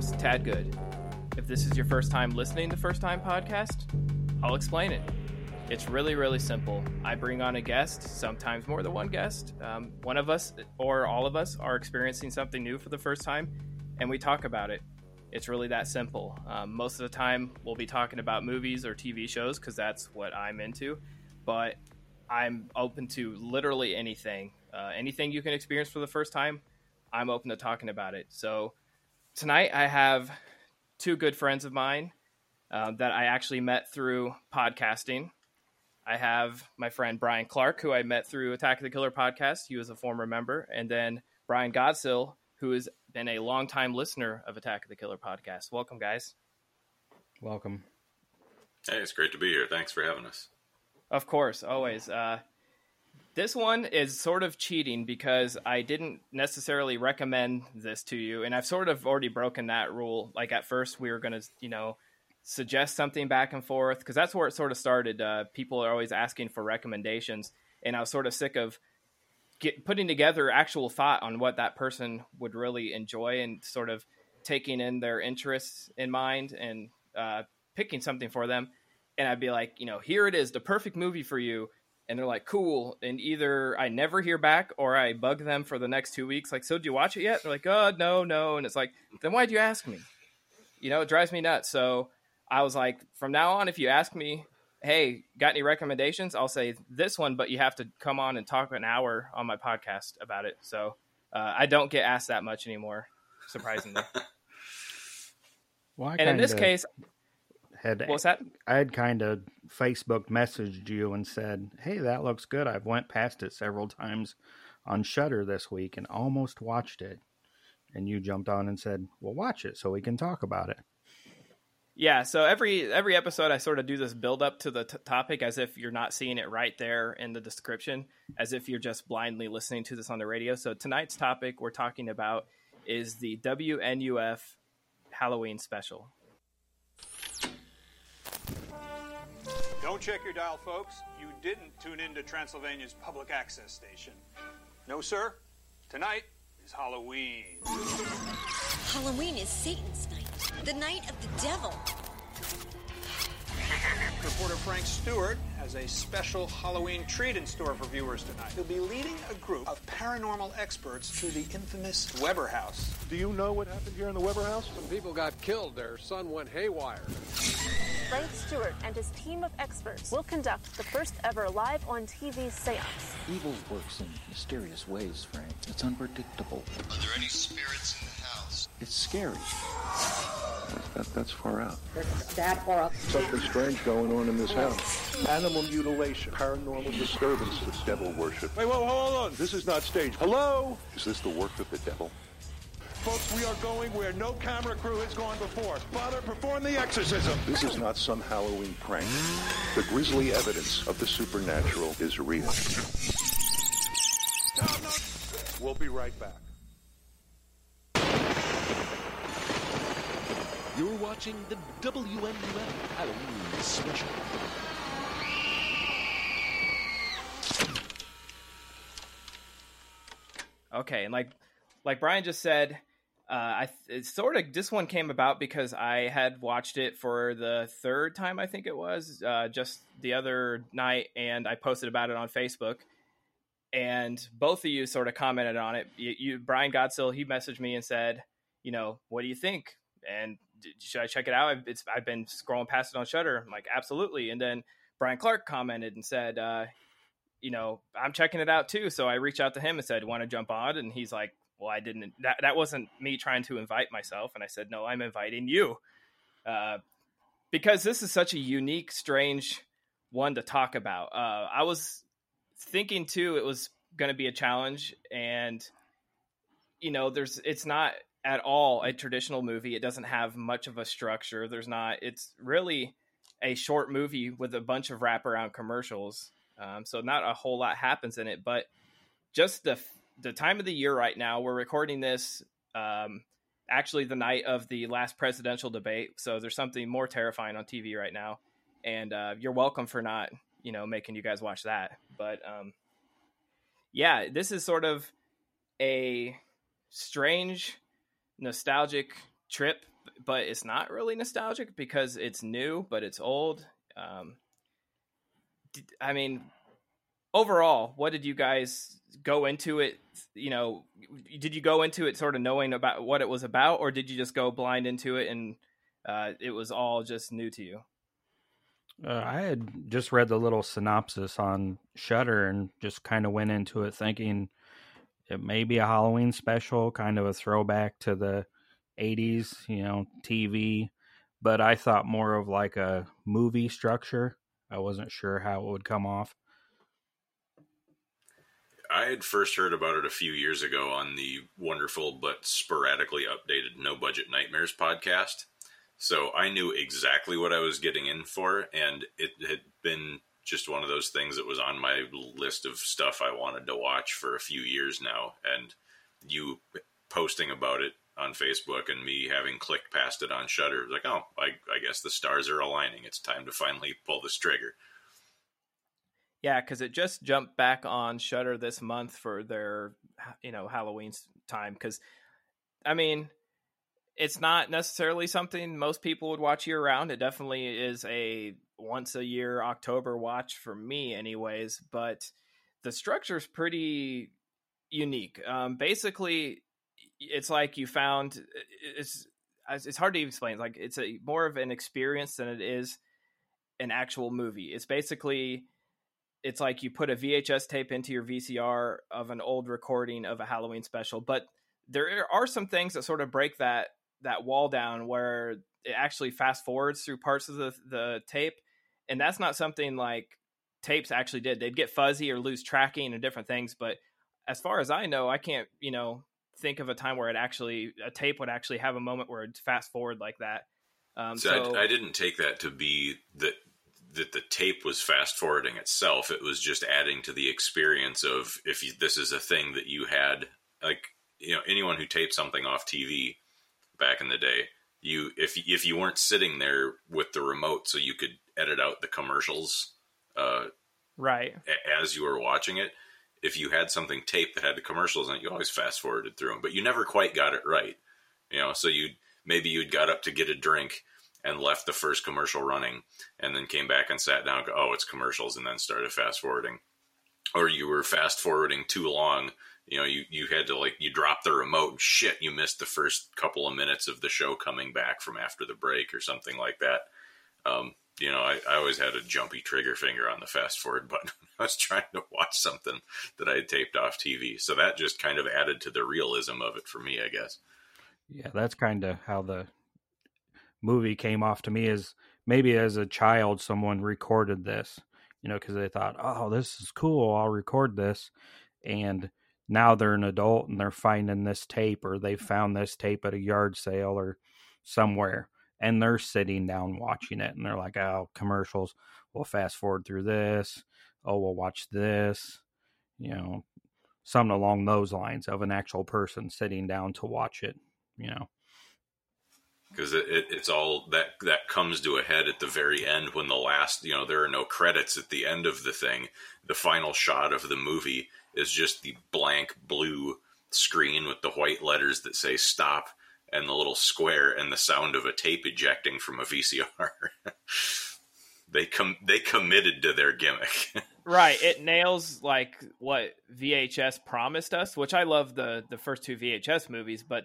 host, Tad Good. If this is your first time listening to First Time Podcast, I'll explain it. It's really, really simple. I bring on a guest, sometimes more than one guest. Um, one of us or all of us are experiencing something new for the first time, and we talk about it. It's really that simple. Um, most of the time, we'll be talking about movies or TV shows because that's what I'm into, but I'm open to literally anything. Uh, anything you can experience for the first time, I'm open to talking about it. So tonight I have two good friends of mine uh, that I actually met through podcasting. I have my friend Brian Clark, who I met through Attack of the Killer podcast. He was a former member, and then Brian Godsill, who has been a longtime listener of Attack of the Killer podcast. Welcome, guys. Welcome. Hey, it's great to be here. Thanks for having us. Of course, always. Uh, this one is sort of cheating because I didn't necessarily recommend this to you, and I've sort of already broken that rule. Like at first, we were to, you know, suggest something back and forth because that's where it sort of started. Uh, people are always asking for recommendations, and I was sort of sick of get, putting together actual thought on what that person would really enjoy and sort of taking in their interests in mind and uh, picking something for them and I'd be like, you know, here it is, the perfect movie for you. And they're like, cool. And either I never hear back or I bug them for the next two weeks. Like, so do you watch it yet? They're like, oh, no, no. And it's like, then why'd you ask me? You know, it drives me nuts. So I was like, from now on, if you ask me, hey, got any recommendations? I'll say this one, but you have to come on and talk an hour on my podcast about it. So uh, I don't get asked that much anymore, surprisingly. well, and in this case, had what's that? I had kind of Facebook messaged you and said, "Hey, that looks good. I've went past it several times on Shudder this week and almost watched it." And you jumped on and said, "Well, watch it so we can talk about it." Yeah, so every every episode I sort of do this build up to the t- topic as if you're not seeing it right there in the description, as if you're just blindly listening to this on the radio. So tonight's topic we're talking about is the WNUF Halloween special. Don't check your dial, folks. You didn't tune in to Transylvania's public access station. No, sir. Tonight is Halloween. Halloween is Satan's night, the night of the devil. Reporter Frank Stewart has a special Halloween treat in store for viewers tonight. He'll be leading a group of paranormal experts to the infamous Weber House. Do you know what happened here in the Weber House? Some people got killed. Their son went haywire. Frank Stewart and his team of experts will conduct the first ever live on TV seance. Evil works in mysterious ways, Frank. It's unpredictable. Are there any spirits in the house? It's scary. That, that's far out. There's that or a... Something strange going on in this house. Animal mutilation, paranormal disturbances, devil worship. Wait, whoa, hold on. This is not staged. Hello? Is this the work of the devil? Folks, we are going where no camera crew has gone before. Father, perform the exorcism. This is not some Halloween prank. The grisly evidence of the supernatural is real. No, no. We'll be right back. You're watching the WNUF Halloween special. Okay, and like like Brian just said, uh, I it sort of this one came about because I had watched it for the third time, I think it was, uh, just the other night, and I posted about it on Facebook. And both of you sort of commented on it. You, you Brian Godsill, he messaged me and said, you know, what do you think? And should I check it out? I've, I've been scrolling past it on Shudder. I'm like, absolutely. And then Brian Clark commented and said, uh, you know, I'm checking it out too. So I reached out to him and said, want to jump on? And he's like, well, I didn't, that, that wasn't me trying to invite myself. And I said, no, I'm inviting you. Uh, because this is such a unique, strange one to talk about. Uh, I was thinking too, it was going to be a challenge and, you know, there's, it's not at all a traditional movie. It doesn't have much of a structure. There's not, it's really a short movie with a bunch of wraparound commercials. Um, so not a whole lot happens in it, but just the the time of the year right now. We're recording this um, actually the night of the last presidential debate, so there's something more terrifying on TV right now. And uh, you're welcome for not you know making you guys watch that, but um, yeah, this is sort of a strange nostalgic trip, but it's not really nostalgic because it's new, but it's old. Um, I mean, overall, what did you guys go into it? You know, did you go into it sort of knowing about what it was about, or did you just go blind into it and uh, it was all just new to you? Uh, I had just read the little synopsis on Shudder and just kind of went into it thinking it may be a Halloween special, kind of a throwback to the 80s, you know, TV. But I thought more of like a movie structure. I wasn't sure how it would come off. I had first heard about it a few years ago on the wonderful but sporadically updated No Budget Nightmares podcast. So I knew exactly what I was getting in for, and it had been just one of those things that was on my list of stuff I wanted to watch for a few years now. And you posting about it on Facebook and me having clicked past it on Shudder, like, oh, I, I guess the stars are aligning. It's time to finally pull this trigger. Yeah, because it just jumped back on Shudder this month for their, you know, Halloween time. Because, I mean, it's not necessarily something most people would watch year round. It definitely is a once a year October watch for me, anyways. But the structure is pretty unique. Um, basically, it's like you found it's it's hard to explain. Like it's a more of an experience than it is an actual movie. It's basically it's like you put a VHS tape into your VCR of an old recording of a Halloween special, but there are some things that sort of break that that wall down where it actually fast forwards through parts of the the tape, and that's not something like tapes actually did. They'd get fuzzy or lose tracking and different things, but as far as I know, I can't you know think of a time where it actually a tape would actually have a moment where it fast forward like that. Um, so, so I, I, didn't take that to be that that the tape was fast forwarding itself. It was just adding to the experience of if you, this is a thing that you had like you know anyone who taped something off TV back in the day. You if if you weren't sitting there with the remote, so you could edit out the commercials, uh, right, as you were watching it. If you had something taped that had the commercials in it, you always fast forwarded through them, but you never quite got it right. You know, so you maybe you'd got up to get a drink and left the first commercial running, and then came back and sat down. And go, oh, it's commercials, and then started fast forwarding, or you were fast forwarding too long you know, you, you had to like, you drop the remote and shit, you missed the first couple of minutes of the show coming back from after the break or something like that. Um, you know, I, I always had a jumpy trigger finger on the fast forward button. I was trying to watch something that I had taped off TV. So that just kind of added to the realism of it for me, I guess. Yeah, that's kind of how the movie came off to me is maybe as a child someone recorded this, you know, because they thought, oh, this is cool, I'll record this. And now they're an adult and they're finding this tape or they found this tape at a yard sale or somewhere and they're sitting down watching it and they're like oh commercials. We'll fast forward through this. Oh we'll watch this. You know something along those lines of an actual person sitting down to watch it you know. Because it, it, it's all that that comes to a head at the very end when the last you know there are no credits at the end of the thing. The final shot of the movie is just the blank blue screen with the white letters that say stop and the little square and the sound of a tape ejecting from a VCR. they com- they committed to their gimmick. right, it nails like what VHS promised us, which I love the the first two VHS movies, but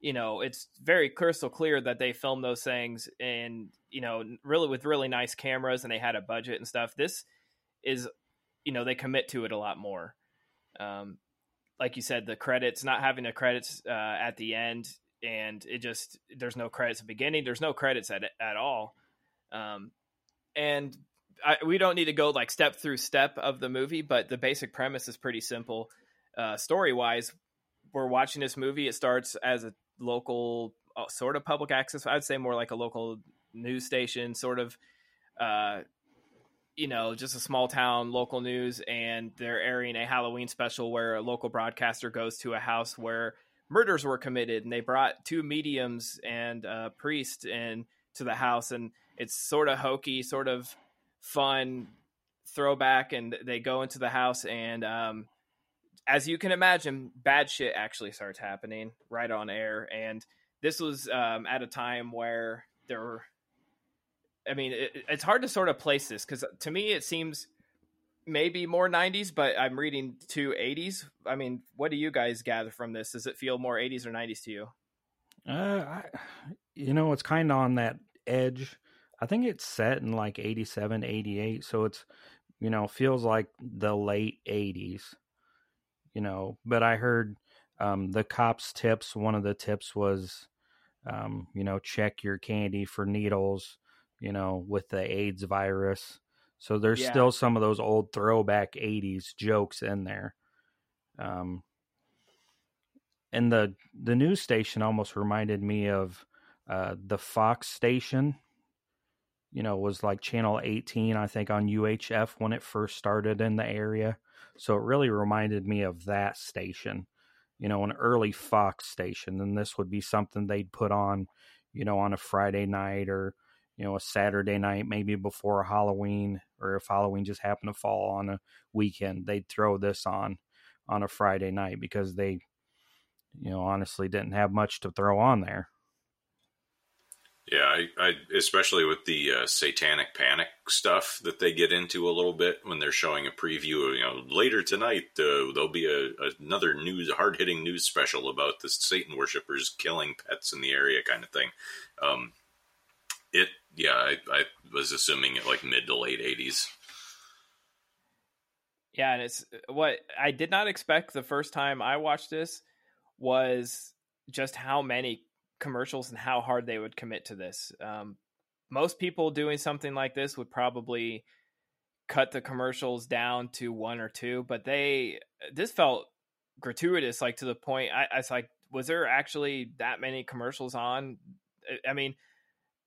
you know, it's very crystal clear that they filmed those things and you know, really with really nice cameras and they had a budget and stuff. This is you know, they commit to it a lot more. Um, like you said, the credits, not having the credits uh, at the end, and it just there's no credits at the beginning. There's no credits at at all, um, and I, we don't need to go like step through step of the movie, but the basic premise is pretty simple. Uh, story wise, we're watching this movie. It starts as a local, uh, sort of public access. I'd say more like a local news station, sort of uh, you know, just a small town local news, and they're airing a Halloween special where a local broadcaster goes to a house where murders were committed, and they brought two mediums and a priest in to the house, and it's sort of hokey, sort of fun throwback, and they go into the house, and um, as you can imagine, bad shit actually starts happening right on air, and this was um, at a time where there were. I mean, it, it's hard to sort of place this because to me it seems maybe more 90s, but I'm reading to 80s. I mean, what do you guys gather from this? Does it feel more 80s or 90s to you? Uh, I, you know, it's kind of on that edge. I think it's set in like 87, 88. So it's, you know, feels like the late 80s, you know. But I heard um, the cops' tips. One of the tips was, um, you know, check your candy for needles, you know, with the AIDS virus. So there's Yeah. still some of those old throwback 80s jokes in there. Um, and the the news station almost reminded me of uh, the Fox station. You know, was like channel 18, I think, on UHF when it first started in the area. So it really reminded me of that station. You know, an early Fox station, and this would be something they'd put on, you know, on a Friday night or you know a Saturday night, maybe before Halloween, or if Halloween just happened to fall on a weekend, they'd throw this on on a Friday night because they you know, honestly didn't have much to throw on there. Yeah, I, I especially with the uh, satanic panic stuff that they get into a little bit when they're showing a preview. Of, you know, later tonight uh, there'll be a, another news, hard hitting news special about the Satan worshippers killing pets in the area, kind of thing. Um, it, yeah, I, I was assuming it like mid to late eighties. Yeah, and it's what I did not expect the first time I watched this was just how many commercials and how hard they would commit to this. Um, most people doing something like this would probably cut the commercials down to one or two, but they this felt gratuitous, like to the point. I, I was like, was there actually that many commercials on? I- I mean,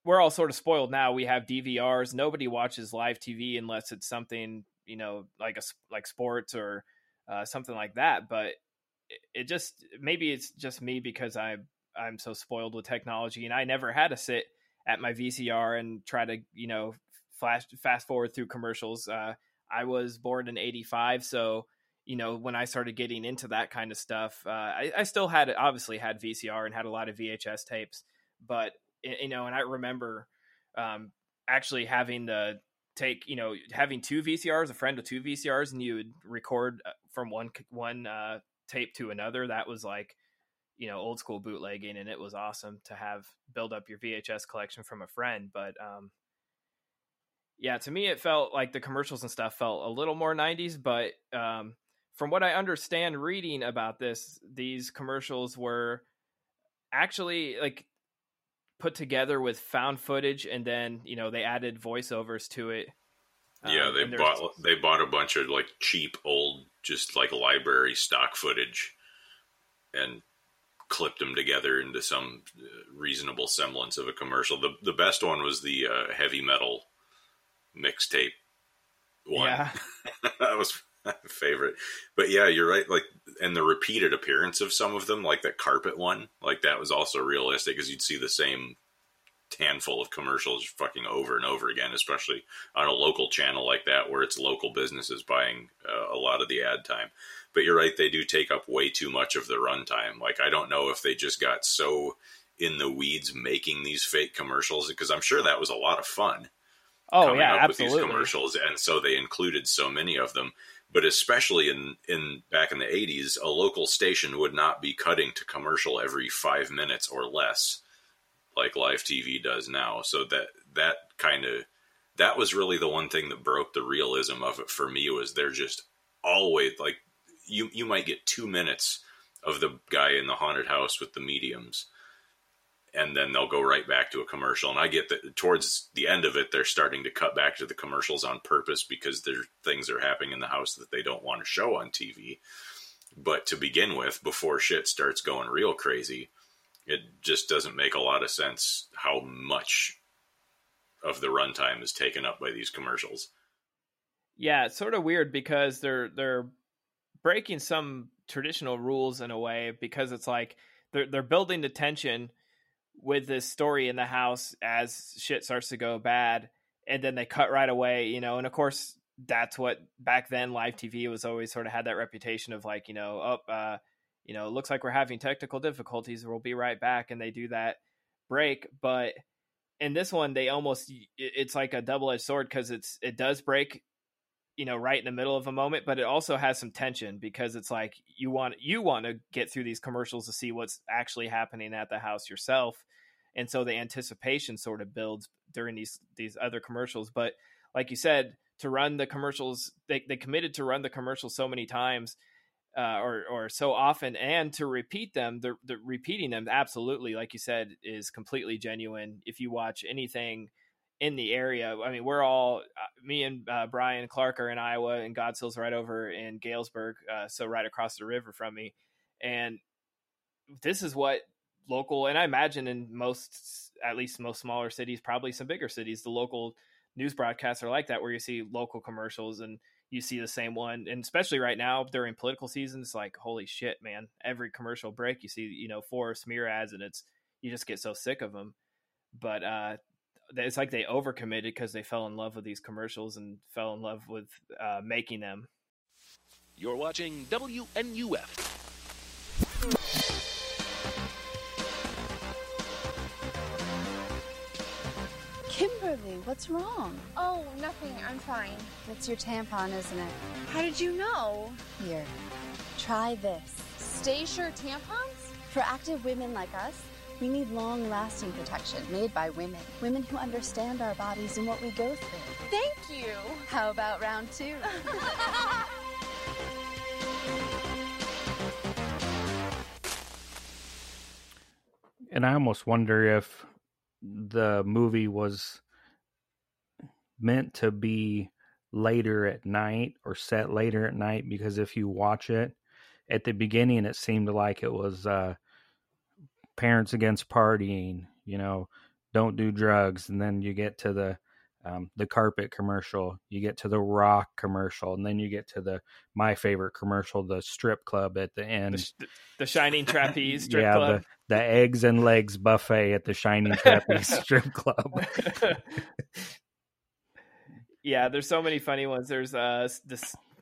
we're all sort of spoiled now. We have DVRs. Nobody watches live TV unless it's something you know like a like sports or uh, something like that. But it, just maybe it's just me because I I'm so spoiled with technology and I never had to sit at my VCR and try to you know flash fast forward through commercials. Uh, I was born in '85, so you know when I started getting into that kind of stuff, uh, I, I still had obviously had VCR and had a lot of VHS tapes, but you know, and I remember um, actually having the take you know having two VCRs, a friend with two VCRs, and you would record uh, from one one uh, tape to another. That was like you know old school bootlegging, and it was awesome to have build up your VHS collection from a friend. But um, yeah, to me, it felt like the commercials and stuff felt a little more '90s, but um, from what I understand, reading about this, these commercials were actually like put together with found footage, and then you know they added voiceovers to it. Yeah, Um, they bought they bought a bunch of like cheap old just like library stock footage and clipped them together into some uh, reasonable semblance of a commercial. The the best one was the uh, heavy metal mixtape one. Yeah. that was favorite. But yeah, you're right. Like, and the repeated appearance of some of them, like that carpet one, like that was also realistic because you'd see the same handful of commercials fucking over and over again, especially on a local channel like that where it's local businesses buying uh, a lot of the ad time. But you're right, they do take up way too much of the runtime. Like, I don't know if they just got so in the weeds making these fake commercials because I'm sure that was a lot of fun Oh yeah, absolutely. these commercials, and so they included so many of them. But especially in in back in the '80s, a local station would not be cutting to commercial every five minutes or less, like live TV does now. So that that kind of that was really the one thing that broke the realism of it for me was they're just always like you you might get two minutes of the guy in the haunted house with the mediums and then they'll go right back to a commercial. And I get that towards the end of it, they're starting to cut back to the commercials on purpose because there things are happening in the house that they don't want to show on TV. But to begin with, before shit starts going real crazy, it just doesn't make a lot of sense how much of the runtime is taken up by these commercials. Yeah, it's sort of weird because they're they're breaking some traditional rules in a way because it's like they're they're building the tension with this story in the house as shit starts to go bad and then they cut right away, you know, and of course that's what back then live TV was always sort of had that reputation of like, you know, up uh you know, it looks like we're having technical difficulties. We'll be right back. And they do that break. But in this one, they almost, it's like a double edged sword because it's, it does break, you know, right in the middle of a moment, but it also has some tension because it's like you want, you want to get through these commercials to see what's actually happening at the house yourself. And so the anticipation sort of builds during these, these other commercials. But like you said, to run the commercials, they, they committed to run the commercials so many times uh, or or so often, and to repeat them, the, the repeating them absolutely, like you said, is completely genuine. If you watch anything in the area, I mean, we're all uh, me and uh, Brian Clark are in Iowa, and Godsill's right over in Galesburg, uh, so right across the river from me, and this is what local, and I imagine in most, at least most smaller cities, probably some bigger cities, the local news broadcasts are like that, where you see local commercials and you see the same one and especially right now during political seasons like holy shit man every commercial break you see you know four smear ads and it's you just get so sick of them but uh it's like they overcommitted because they fell in love with these commercials and fell in love with uh, making them you're watching wnuf Kimberly, what's wrong? Oh, nothing. I'm fine. It's your tampon, isn't it? How did you know? Here, try this. StaySure tampons? For active women like us, we need long lasting protection made by women. Women who understand our bodies and what we go through. Thank you. How about round two? and I almost wonder if the movie was meant to be later at night or set later at night because if you watch it at the beginning it seemed like it was uh parents against partying you know don't do drugs and then you get to the um, the carpet commercial you get to the rock commercial and then you get to the my favorite commercial the strip club at the end. the, the shining trapeze strip yeah club. the, the eggs and legs buffet at the shining trapeze strip club. Yeah there's so many funny ones. There's uh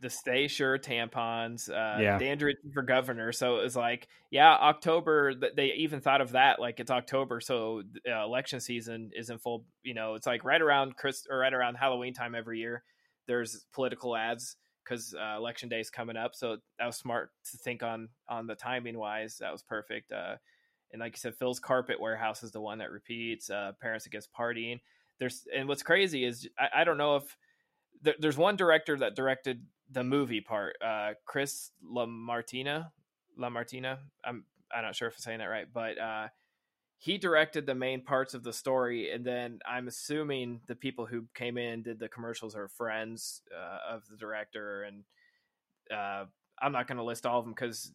the Stay Sure tampons uh Yeah. dandruff for governor. So it was like yeah october they even thought of that like it's october so uh, election season is in full you know it's like right around chris or right around halloween time every year there's political ads because uh, election day is coming up. So that was smart to think on on the timing wise. That was perfect uh and like you said phil's carpet warehouse is the one that repeats uh parents against partying. There's and what's crazy is i, I don't know if there's one director that directed the movie part uh chris lamartina lamartina i'm i'm not sure if i'm saying that right but uh he directed the main parts of the story and then i'm assuming the people who came in did the commercials are friends uh, of the director and uh i'm not going to list all of them because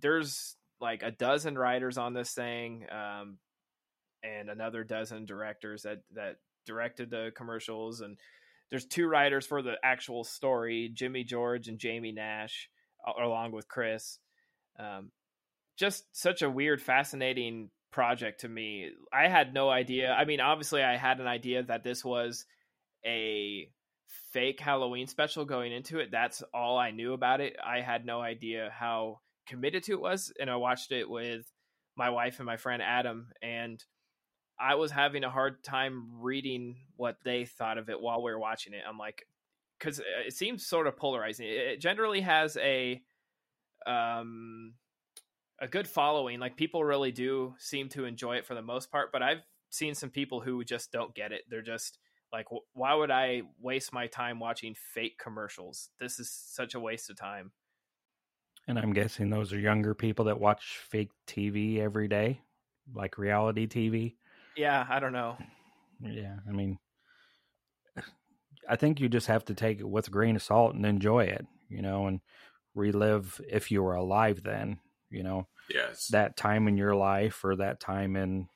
there's like a dozen writers on this thing um and another dozen directors that that directed the commercials and there's two writers for the actual story jimmy george and jamie nash along with chris. Um, just such a weird fascinating project to me. I had no idea. I mean obviously i had an idea that this was a fake halloween special going into it. That's all i knew about it. I had no idea how committed to it was and i watched it with my wife and my friend adam and I was having a hard time reading what they thought of it while we were watching it. I'm like, because it seems sort of polarizing. It generally has a um a good following. Like people really do seem to enjoy it for the most part. But I've seen some people who just don't get it. They're just like, why would I waste my time watching fake commercials? This is such a waste of time. And I'm guessing those are younger people that watch fake TV every day, like reality TV. Yeah, I don't know. Yeah, I mean, I think you just have to take it with a grain of salt and enjoy it, you know, and relive if you were alive then, you know, Yes. that time in your life or that time in,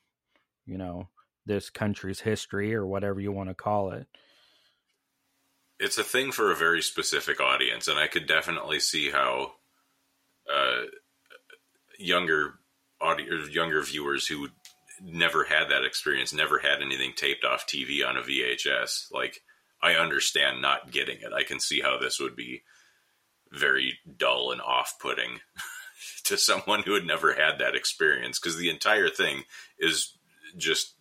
you know, this country's history or whatever you want to call it. it's a thing for a very specific audience, and I could definitely see how uh, younger audio, younger viewers who never had that experience, never had anything taped off TV on a VHS, like I understand not getting it. I can see how this would be very dull and off-putting, to someone who had never had that experience because the entire thing is just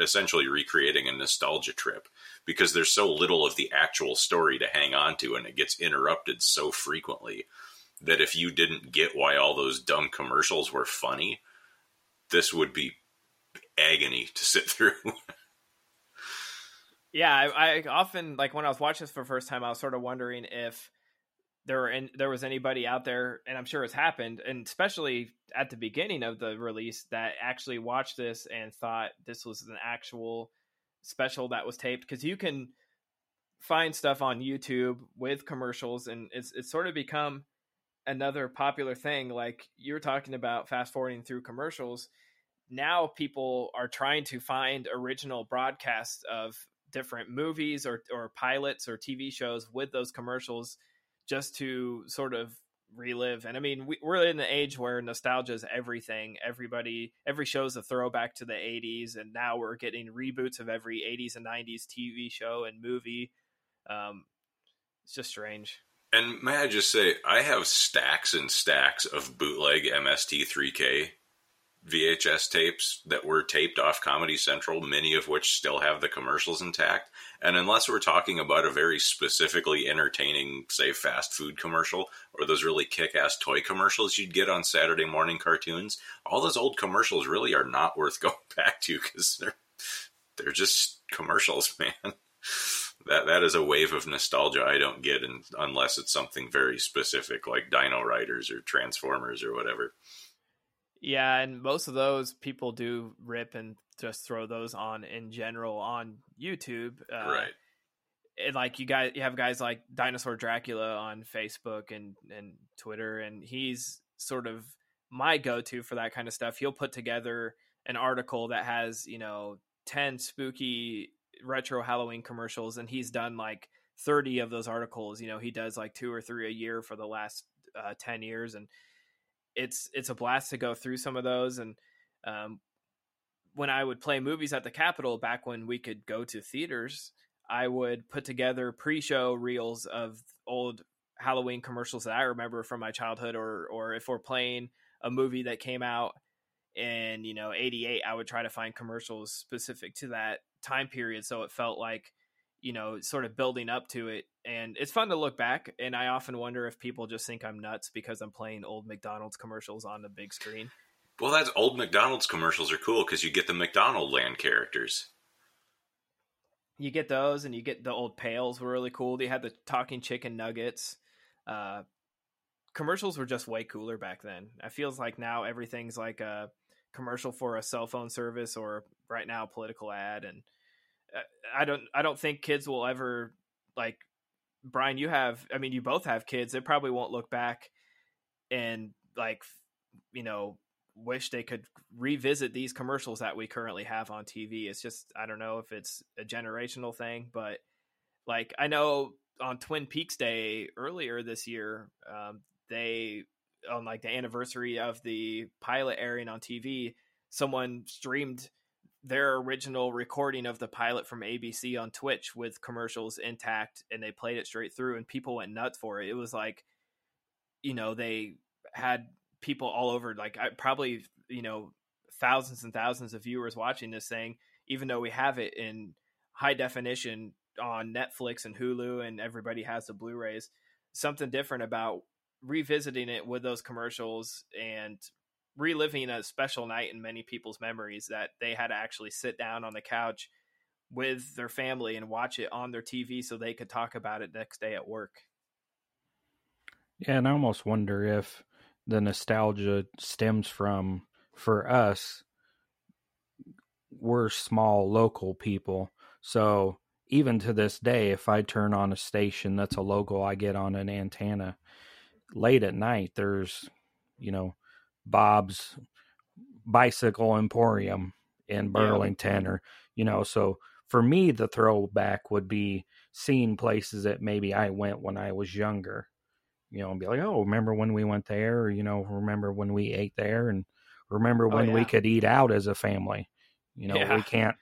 essentially recreating a nostalgia trip because there's so little of the actual story to hang on to and it gets interrupted so frequently that if you didn't get why all those dumb commercials were funny, this would be agony to sit through. yeah, I, I, often like when I was watching this for the first time, I was sort of wondering if there were in, there was anybody out there, and I'm sure it's happened, and especially at the beginning of the release, that actually watched this and thought this was an actual special that was taped because you can find stuff on YouTube with commercials, and it's it's sort of become another popular thing. Like you were talking about fast forwarding through commercials. Now people are trying to find original broadcasts of different movies or or pilots or TV shows with those commercials just to sort of relive. And I mean, we, are in an age where nostalgia is everything. Everybody, every show is a throwback to the 80s, and now we're getting reboots of every 80s and 90s TV show and movie. Um, it's just strange. And may I just say, I have stacks and stacks of bootleg MST3K VHS tapes that were taped off Comedy Central, many of which still have the commercials intact. And unless we're talking about a very specifically entertaining, say, fast food commercial or those really kick ass toy commercials you'd get on Saturday morning cartoons, all those old commercials really are not worth going back to because they're, they're just commercials, man. That that is a wave of nostalgia I don't get in, unless it's something very specific like Dino Riders or Transformers or whatever. Yeah, and most of those people do rip and just throw those on in general on YouTube. Uh, right. And like you guys, you have guys like Dinosaur Dracula on Facebook and and Twitter, and he's sort of my go-to for that kind of stuff. He'll put together an article that has you know ten spooky retro Halloween commercials, and he's done like thirty of those articles. You know, he does like two or three a year for the last uh, ten years, and it's it's a blast to go through some of those and um, when I would play movies at the Capitol back when we could go to theaters, I would put together pre-show reels of old Halloween commercials that I remember from my childhood, or or if we're playing a movie that came out in you know '88, I would try to find commercials specific to that time period, so it felt like you know, sort of building up to it. And it's fun to look back. And I often wonder if people just think I'm nuts because I'm playing old McDonald's commercials on the big screen. Well, that's old McDonald's commercials are cool because you get the McDonald land characters. You get those, and you get the old pails were really cool. They had the talking chicken nuggets. Uh, commercials were just way cooler back then. It feels like now everything's like a commercial for a cell phone service or right now political ad, and I don't I don't think kids will ever like Brian. You have I mean you both have kids. They probably won't look back and like you know wish they could revisit these commercials that we currently have on TV. It's just I don't know if it's a generational thing, but like I know on Twin Peaks Day earlier this year, um, they on like the anniversary of the pilot airing on TV, someone streamed their original recording of the pilot from ABC on Twitch with commercials intact and they played it straight through and people went nuts for it. It was like you know, they had people all over like I probably, you know, thousands and thousands of viewers watching this thing even though we have it in high definition on Netflix and Hulu and everybody has the Blu-rays. Something different about revisiting it with those commercials and reliving a special night in many people's memories that they had to actually sit down on the couch with their family and watch it on their TV so they could talk about it next day at work. Yeah, and I almost wonder if the nostalgia stems from for us we're small local people. So even to this day if I turn on a station that's a local I get on an antenna late at night there's you know Bob's Bicycle Emporium in Burlington, yeah. or you know. So for me, the throwback would be seeing places that maybe I went when I was younger. You know, and be like, oh, remember when we went there? Or, you know, remember when we ate there, and remember oh, when oh, yeah. we could eat out as a family. You know, yeah. we can't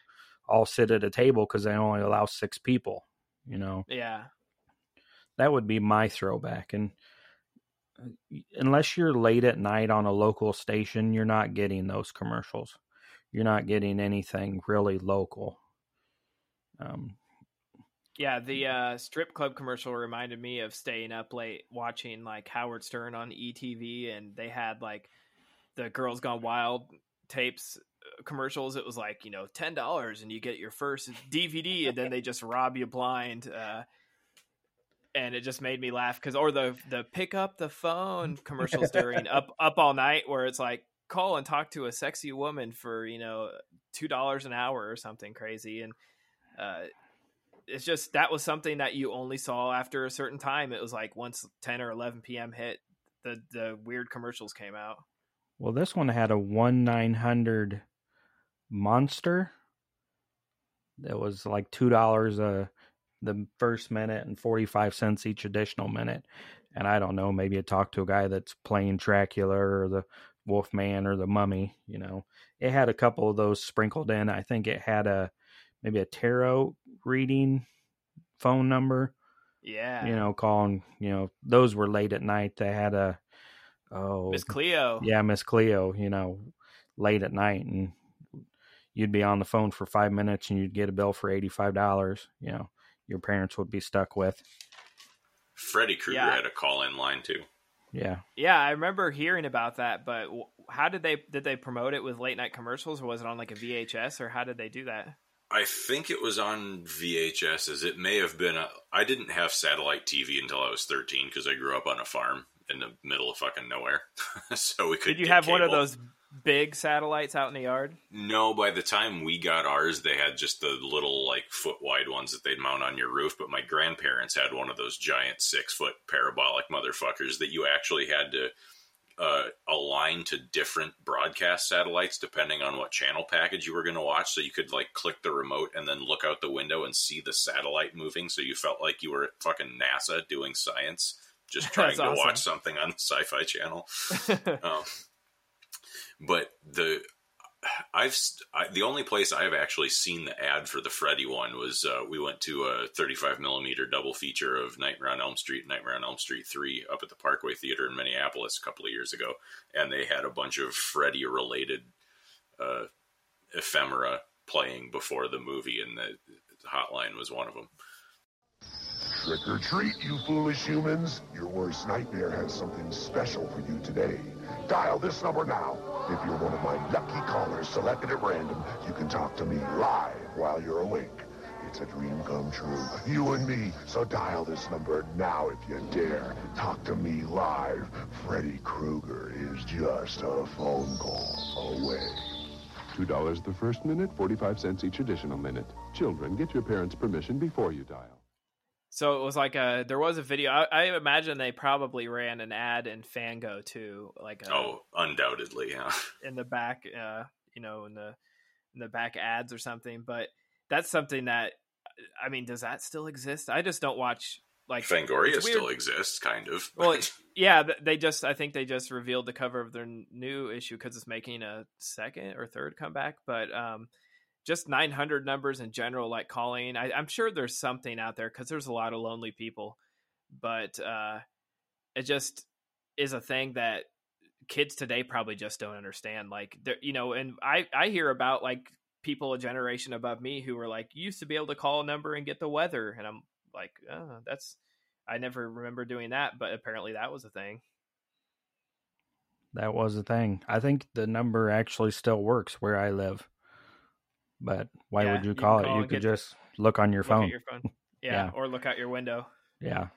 all sit at a table because they only allow six people. You know, yeah, that would be my throwback, and unless you're late at night on a local station, you're not getting those commercials. You're not getting anything really local. Um, yeah, the uh, strip club commercial reminded me of staying up late watching like Howard Stern on ETV, and they had like the Girls Gone Wild tapes uh, commercials. It was like you know ten dollars and you get your first DVD, and then they just rob you blind. Uh, and it just made me laugh because or the the pick up the phone commercials during up up all night where it's like call and talk to a sexy woman for you know two dollars an hour or something crazy and uh, it's just that was something that you only saw after a certain time. It was like once 10 or 11 p.m hit the the weird commercials came out. Well this one had a 1 900 monster that was like two dollars a the first minute and 45 cents each additional minute. And I don't know, maybe I talked to a guy that's playing Dracula or the Wolfman or the Mummy, you know. It had a couple of those sprinkled in. I think it had a maybe a tarot reading phone number. Yeah. You know, calling, you know, those were late at night. They had a oh Miss Cleo. Yeah, Miss Cleo, you know, late at night and you'd be on the phone for five minutes and you'd get a bill for eighty five dollars, you know your parents would be stuck with. Freddy Krueger yeah. had a call in line too. Yeah. Yeah, I remember hearing about that, but how did they did they promote it with late night commercials or was it on like a VHS or how did they do that? I think it was on VHS as it may have been I didn't have satellite TV until I was 13 because I grew up on a farm in the middle of fucking nowhere. so we could Did you have cable. one of those big satellites out in the yard? No, by the time we got ours, they had just the little like foot wide ones that they'd mount on your roof. But my grandparents had one of those giant six foot parabolic motherfuckers that you actually had to uh, align to different broadcast satellites depending on what channel package you were going to watch. So you could like click the remote and then look out the window and see the satellite moving. So you felt like you were at fucking NASA doing science, just trying to awesome. watch something on the Sci-Fi Channel. um, but the I've I, the only place I've actually seen the ad for the Freddy one was uh, we went to a 35 millimeter double feature of Nightmare on Elm Street, Nightmare on Elm Street three up at the Parkway Theater in Minneapolis a couple of years ago, and they had a bunch of Freddy related uh, ephemera playing before the movie, and the Hotline was one of them. Trick or treat, you foolish humans! Your worst nightmare has something special for you today. Dial this number now. If you're one of my lucky callers selected at random, you can talk to me live while you're awake. It's a dream come true. You and me. So dial this number now if you dare. Talk to me live. Freddy Krueger is just a phone call away. $2 the first minute, 45 cents each additional minute. Children, get your parents' permission before you dial. So it was like a there was a video. I, I, imagine they probably ran an ad in Fango too, like a, oh, undoubtedly, yeah. In the back, uh, you know, in the in the back ads or something. But that's something that I mean, does that still exist? I just don't watch like Fangoria still exists, kind of. well, yeah, they just I think they just revealed the cover of their new issue because it's making a second or third comeback, but um just 900 numbers in general, like calling. I, am sure there's something out there because there's a lot of lonely people, but uh, it just is a thing that kids today probably just don't understand. Like, you know, and I I hear about like people a generation above me who were like used to be able to call a number and get the weather, and I'm like, oh, that's I never remember doing that, but apparently that was a thing. That was a thing. I think the number actually still works where I live. But why yeah, would you call, you it? You could just look on your look phone. Your phone. Yeah, yeah, or look out your window. Yeah.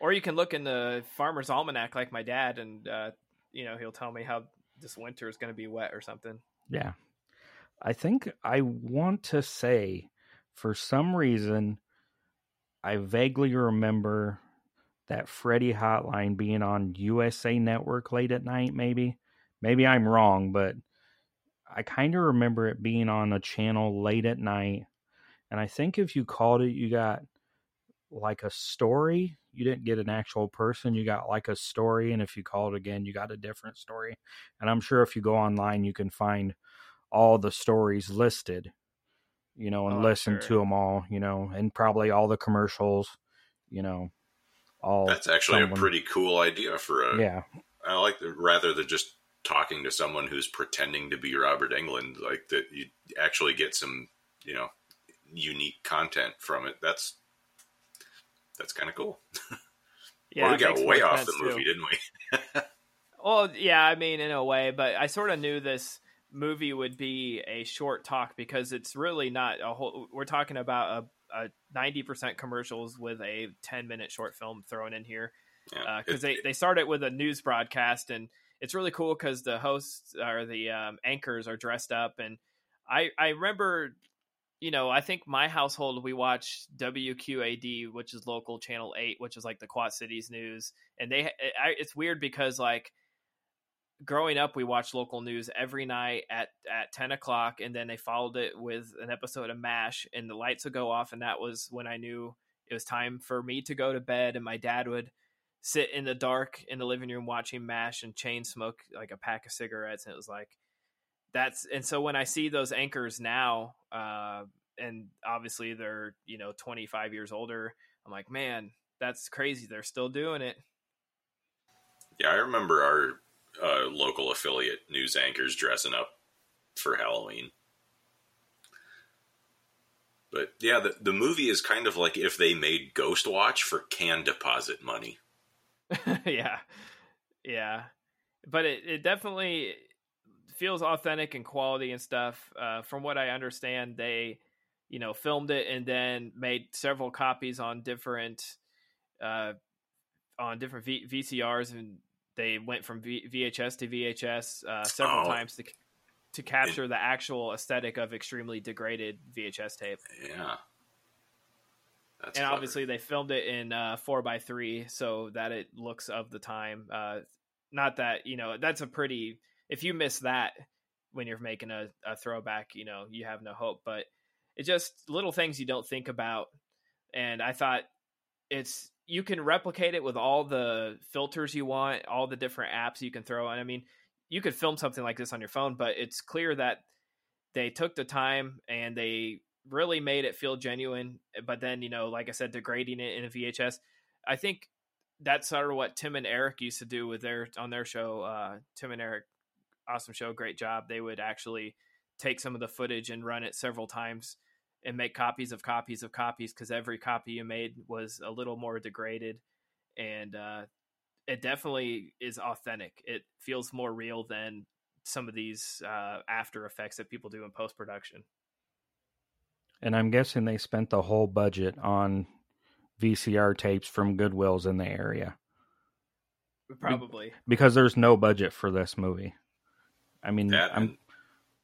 Or you can look in the farmer's almanac like my dad, and uh, you know he'll tell me how this winter is going to be wet or something. Yeah, I think I want to say, for some reason, I vaguely remember that Freddy Hotline being on USA Network late at night. Maybe, maybe I'm wrong, but I kind of remember it being on a channel late at night. And I think if you called it, you got like a story. You didn't get an actual person, you got like a story. And if you called again, you got a different story. And I'm sure if you go online, you can find all the stories listed, you know, and oh, listen sure. to them all, you know, and probably all the commercials, you know, all. That's actually someone- a pretty cool idea for a. Yeah. I like the, rather than just talking to someone who's pretending to be Robert Englund, like that you actually get some, you know, unique content from it. That's that's kind of cool. Yeah, well, we got way off the movie, too. didn't we? Well, yeah, I mean, in a way, but I sort of knew this movie would be a short talk because it's really not a whole. We're talking about a ninety percent commercials with a ten minute short film thrown in here Yeah. Uh, because It- they they start it with a news broadcast and it's really cool because the hosts or the um, anchors are dressed up and I I remember you know I think my household we watched WQAD which is local channel eight which is like the Quad Cities news and they I, it's weird because like growing up we watched local news every night at at 10 o'clock and then they followed it with an episode of mash and the lights would go off and that was when i knew it was time for me to go to bed and my dad would sit in the dark in the living room watching mash and chain smoke like a pack of cigarettes and it was like that's and so when i see those anchors now uh and obviously they're you know 25 years older i'm like man that's crazy they're still doing it Yeah, I remember our uh, local affiliate news anchors dressing up for Halloween. But yeah, the, the movie is kind of like if they made Ghost Watch for can deposit money. yeah yeah but it, it definitely feels authentic and quality and stuff uh, from what i understand they you know filmed it and then made several copies on different uh, on different v- vcrs and they went from v- vhs to vhs uh, several Oh. times to to capture the actual aesthetic of extremely degraded vhs tape Yeah. That's and clever. obviously they filmed it in uh, four by three so that it looks of the time. Uh, not that you know that's a pretty. If you miss that when you're making a, a throwback, you know you have no hope. But it's just little things you don't think about. And I thought it's you can replicate it with all the filters you want, all the different apps you can throw on. I mean, you could film something like this on your phone, but it's clear that they took the time and they really made it feel genuine. But then, you know, like I said, degrading it in a VHS. I think that's sort of what Tim and Eric used to do with their on their show. Uh, Tim and Eric, awesome show, great job. They would actually take some of the footage and run it several times and make copies of copies of copies because every copy you made was a little more degraded and uh, it definitely is authentic. It feels more real than some of these uh, after effects that people do in post production. And I'm guessing they spent the whole budget on VCR tapes from Goodwills in the area. Probably. Because there's no budget for this movie. I mean, That I'm,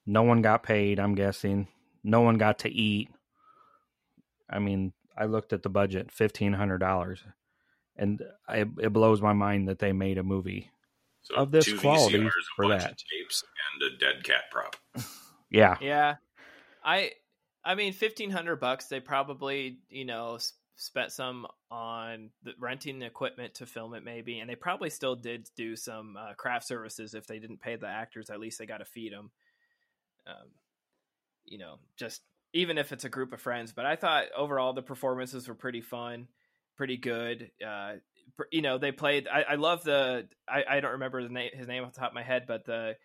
no one got paid, I'm guessing. No one got to eat. I mean, I looked at the budget, $1,500. And I, it blows my mind that they made a movie So of this two quality VCRs, a for bunch that. of tapes, and a dead cat prop. Yeah. Yeah, I, I mean, fifteen hundred bucks. They probably, you know, spent some on the, renting equipment to film it, maybe, and they probably still did do some uh, craft services. If they didn't pay the actors, at least they got to feed them. Um, you know, just even if it's a group of friends. But I thought overall the performances were pretty fun, pretty good. Uh, you know, they played. I, I love the. I, I don't remember the name, his name off the top of my head, but the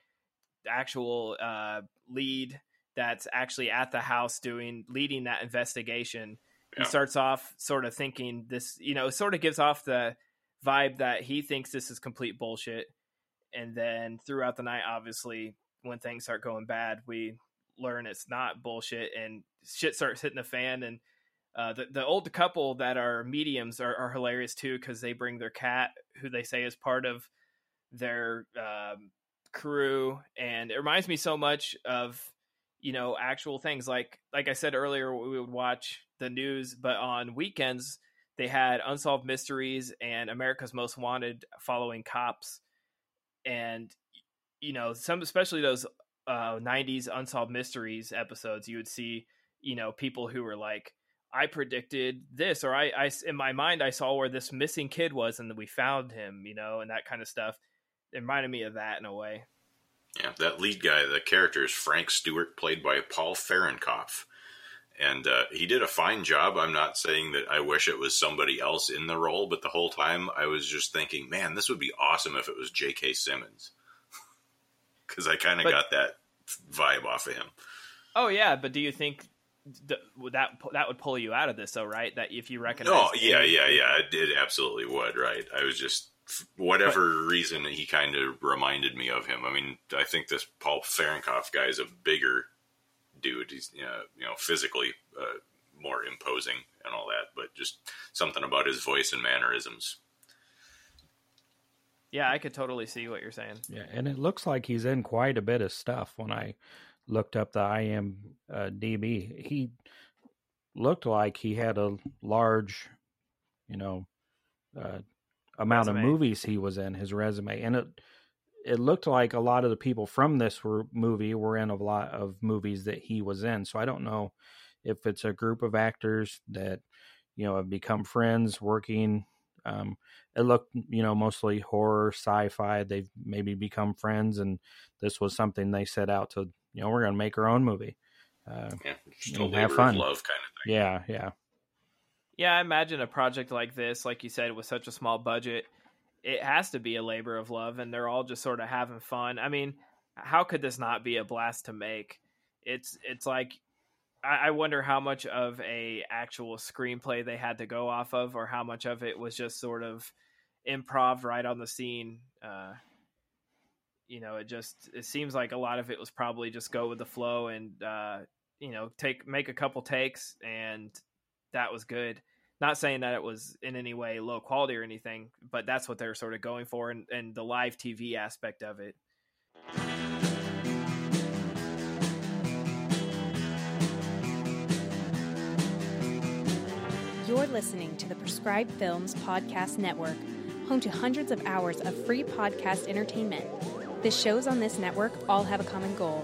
actual uh, lead that's actually at the house doing leading that investigation. Yeah. He starts off sort of thinking this, you know, sort of gives off the vibe that he thinks this is complete bullshit. And then throughout the night, obviously, when things start going bad, we learn it's not bullshit and shit starts hitting the fan. And uh, the, the old couple that are mediums are, are hilarious too because they bring their cat, who they say is part of their um, crew. And it reminds me so much of you know actual things. Like like i said earlier we would watch the news but on weekends they had unsolved mysteries and america's most wanted following cops. And you know some especially those uh 90s unsolved mysteries episodes you would see you know people who were like i predicted this or i i in my mind i saw where this missing kid was and we found him you know and that kind of stuff. It reminded me of that in a way Yeah, that lead guy, the character is Frank Stewart, played by Paul Fahrenkopf. and uh, he did a fine job. I'm not saying that I wish it was somebody else in the role, but the whole time I was just thinking, man, this would be awesome if it was J.K. Simmons, because I kind of got that vibe off of him. Oh yeah, but do you think th- that that would pull you out of this though, right? That if you recognize, no, yeah, yeah, yeah, it, it absolutely would, right? I was just whatever but, reason he kind of reminded me of him. I mean, I think this Paul Fahrenkopf guy is a bigger dude. He's you know, you know physically uh, more imposing and all that, but just something about his voice and mannerisms. Yeah, I could totally see what you're saying. Yeah, and it looks like he's in quite a bit of stuff. When I looked up the IMDb, uh, he looked like he had a large, you know, uh, amount resume. of movies he was in his resume, and it it looked like a lot of the people from this were, movie were in a lot of movies that he was in. So I don't know if it's a group of actors that you know have become friends working. Um, it looked you know mostly horror, sci-fi. They've maybe become friends, and this was something they set out to. You know, we're going to make our own movie. Uh, yeah, have fun. love kind of thing. Yeah, yeah. Yeah, I imagine a project like this, like you said, with such a small budget, it has to be a labor of love and they're all just sort of having fun. I mean, how could this not be a blast to make? It's it's like I, I wonder how much of a actual screenplay they had to go off of, or how much of it was just sort of improv right on the scene. Uh, you know, it just it seems like a lot of it was probably just go with the flow and uh, you know take make a couple takes and that was good. Not saying that it was in any way low quality or anything, but that's what they're sort of going for, and, and the live TV aspect of it. You're listening to the Prescribed Films Podcast Network, home to hundreds of hours of free podcast entertainment. The shows on this network all have a common goal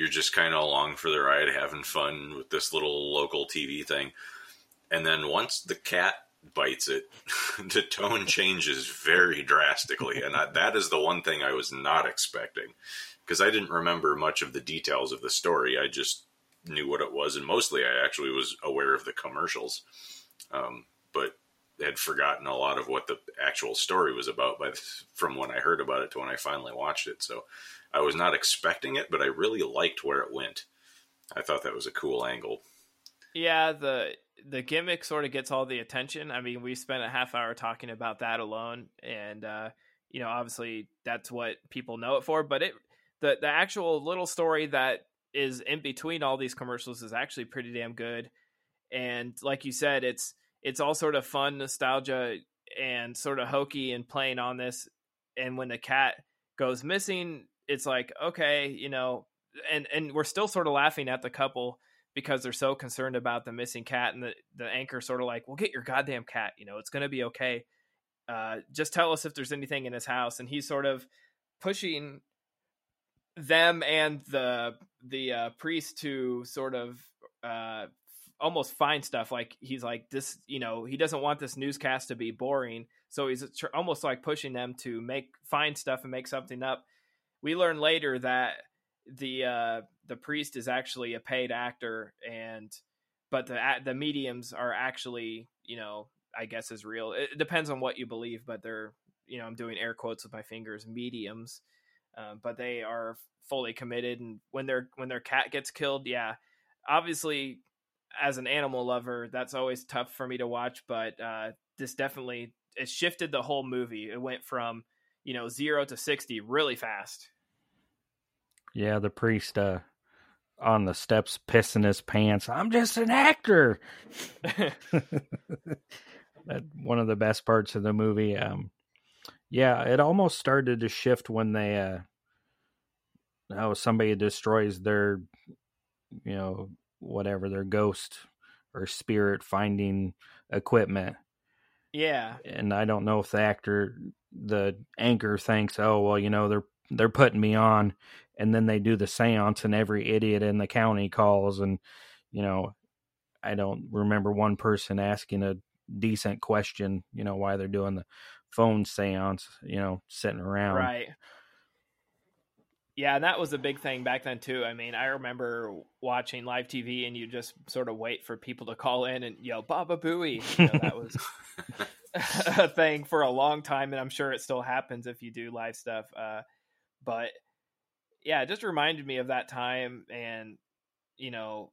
you're just kind of along for the ride having fun with this little local TV thing and then once the cat bites it, the tone changes very drastically, and I, that is the one thing I was not expecting because I didn't remember much of the details of the story. I just knew what it was, and mostly I actually was aware of the commercials, um, but had forgotten a lot of what the actual story was about by the, from when I heard about it to when I finally watched it. So I was not expecting it, but I really liked where it went. I thought that was a cool angle. Yeah, the the gimmick sort of gets all the attention. I mean, we spent a half hour talking about that alone, and uh, you know, obviously that's what people know it for. But it the the actual little story that is in between all these commercials is actually pretty damn good. And like you said, it's it's all sort of fun nostalgia and sort of hokey and playing on this. And when the cat goes missing, it's like okay, you know, and and we're still sort of laughing at the couple because they're so concerned about the missing cat and the, the anchor sort of like well get your goddamn cat you know it's going to be okay. Uh, just tell us if there's anything in his house and he's sort of pushing them and the the uh, priest to sort of uh, almost find stuff like he's like this you know he doesn't want this newscast to be boring so he's almost like pushing them to make find stuff and make something up we learn later that the uh, the priest is actually a paid actor, and but the the mediums are actually you know I guess is real. It depends on what you believe, but they're you know I'm doing air quotes with my fingers mediums, um, but they are fully committed. And when their when their cat gets killed, yeah, obviously as an animal lover, that's always tough for me to watch. But uh, this definitely it shifted the whole movie. It went from you know zero to sixty really fast. Yeah, the priest uh, on the steps pissing his pants. I'm just an actor. that one of the best parts of the movie. Um, yeah, it almost started to shift when they uh, how somebody destroys their, you know, whatever their ghost or spirit finding equipment. Yeah. And I don't know if the actor the anchor thinks, "Oh, well, you know, they're they're putting me on." And then they do the séance and every idiot in the county calls and you know, I don't remember one person asking a decent question, you know, why they're doing the phone séance, you know, sitting around. Right. Yeah, and that was a big thing back then too. I mean, I remember watching live TV and you just sort of wait for people to call in and yell "Baba Booey." You know, that was a thing for a long time, and I'm sure it still happens if you do live stuff. Uh, but yeah, it just reminded me of that time, and you know,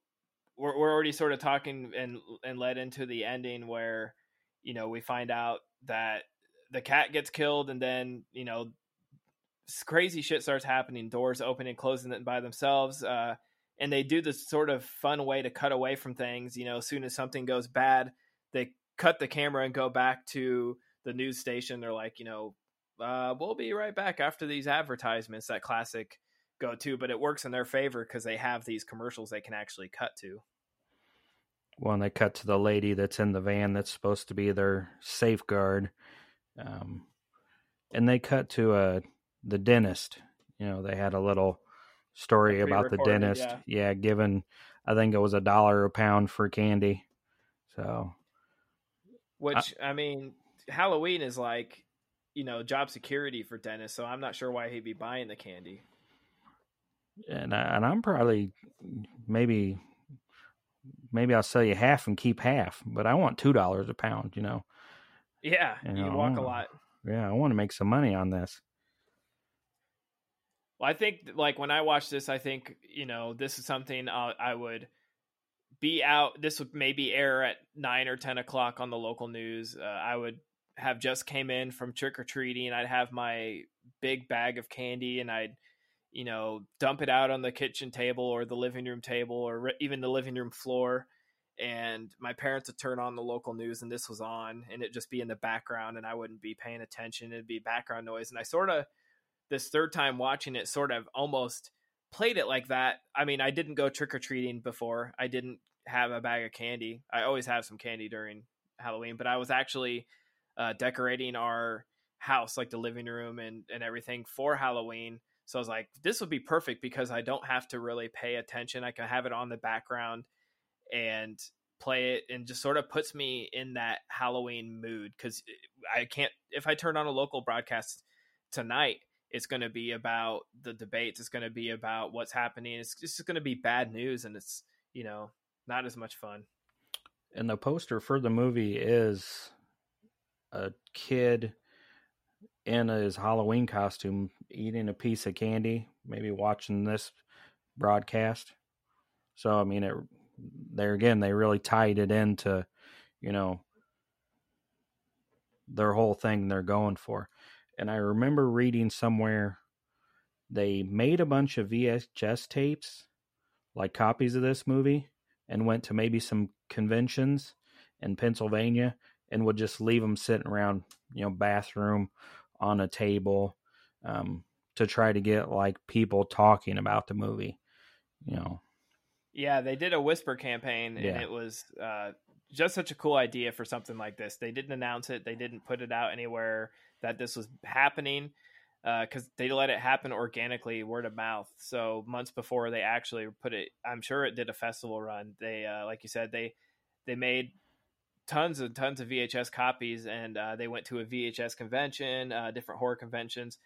we're we're already sort of talking and and led into the ending where you know we find out that the cat gets killed, and then you know crazy shit starts happening. Doors open and closing by themselves. Uh, and they do this sort of fun way to cut away from things. You know, as soon as something goes bad, they cut the camera and go back to the news station. They're like, you know, uh, we'll be right back after these advertisements. That classic go to, but it works in their favor because they have these commercials they can actually cut to. When they cut to the lady that's in the van that's supposed to be their safeguard, um, and they cut to a the dentist. You know, they had a little story about the dentist. Yeah. yeah, given I think it was a dollar a pound for candy. So, which I, I mean, Halloween is like you know job security for dentists. So I'm not sure why he'd be buying the candy. And I, and I'm probably maybe maybe I'll sell you half and keep half, but I want two dollars a pound. You know. Yeah, you, know, you walk a lot. Yeah, I want to make some money on this. Well, I think like when I watch this, I think you know this is something I'll, I would be out. This would maybe air at nine or ten o'clock on the local news. Uh, I would have just came in from trick or treating. I'd have my big bag of candy, and I'd you know dump it out on the kitchen table or the living room table or re- even the living room floor. And my parents would turn on the local news, and this was on, and it just be in the background, and I wouldn't be paying attention. It'd be background noise, and I sort of this third time watching it sort of almost played it like that. I mean, I didn't go trick or treating before. I didn't have a bag of candy. I always have some candy during Halloween, but I was actually uh, decorating our house, like the living room and, and everything for Halloween. So I was like, this would be perfect because I don't have to really pay attention. I can have it on the background and play it and just sort of puts me in that Halloween mood because I can't, if I turn on a local broadcast tonight, it's going to be about the debates it's going to be about what's happening it's just going to be bad news and it's you know not as much fun. And the poster for the movie is a kid in his halloween costume eating a piece of candy maybe watching this broadcast. So i mean it there again they really tied it into you know their whole thing they're going for and I remember reading somewhere they made a bunch of VHS tapes, like copies of this movie, and went to maybe some conventions in Pennsylvania and would just leave them sitting around, you know, bathroom on a table um, to try to get like people talking about the movie, you know. Yeah, they did a whisper campaign, yeah. and it was uh, just such a cool idea for something like this. They didn't announce it, they didn't put it out anywhere that this was happening because uh, they let it happen organically, word of mouth. So months before they actually put it, I'm sure it did a festival run. They, uh, like you said, they they made tons and tons of VHS copies, and uh, they went to a VHS convention, uh, different horror conventions.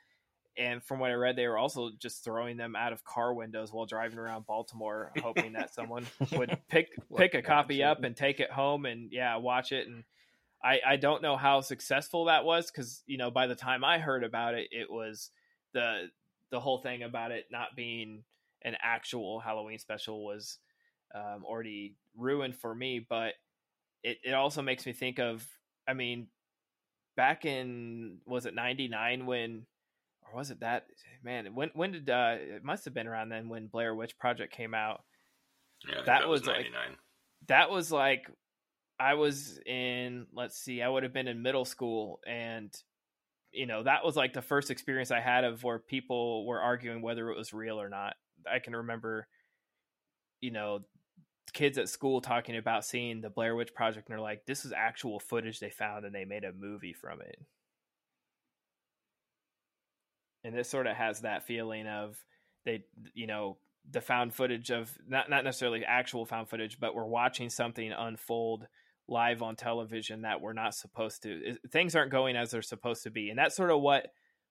And from what I read, they were also just throwing them out of car windows while driving around Baltimore, hoping that someone would pick pick a copy up and take it home and yeah, watch it and I, I don't know how successful that was because you know by the time I heard about it, it was the the whole thing about it not being an actual Halloween special was um, already ruined for me. But it it also makes me think of I mean back in was it '99 when or was it that man when when did uh, it must have been around then when Blair Witch Project came out. Yeah, that, that, was, was like that was like I was in, let's see, I would have been in middle school, and you know that was like the first experience I had of where people were arguing whether it was real or not. I can remember, you know, kids at school talking about seeing the Blair Witch Project, and they're like, "This is actual footage they found, and they made a movie from it." And this sort of has that feeling of they, you know, the found footage of not not necessarily actual found footage, but we're watching something unfold live on television that we're not supposed to. Things aren't going as they're supposed to be, and that's sort of what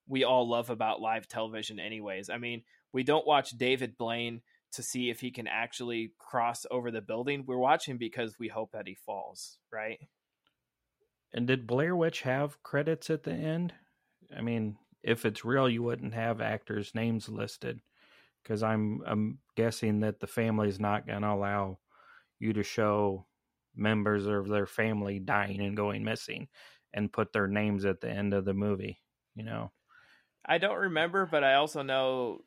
we all love about live television, anyways. I mean, we don't watch David Blaine to see if he can actually cross over the building. We're watching because we hope that he falls, right? And did Blair Witch have credits at the end? I mean, if it's real, you wouldn't have actors' names listed because I'm I'm guessing that the family's not going to allow you to show members of their family dying and going missing and put their names at the end of the movie. You know, I don't remember, but I also know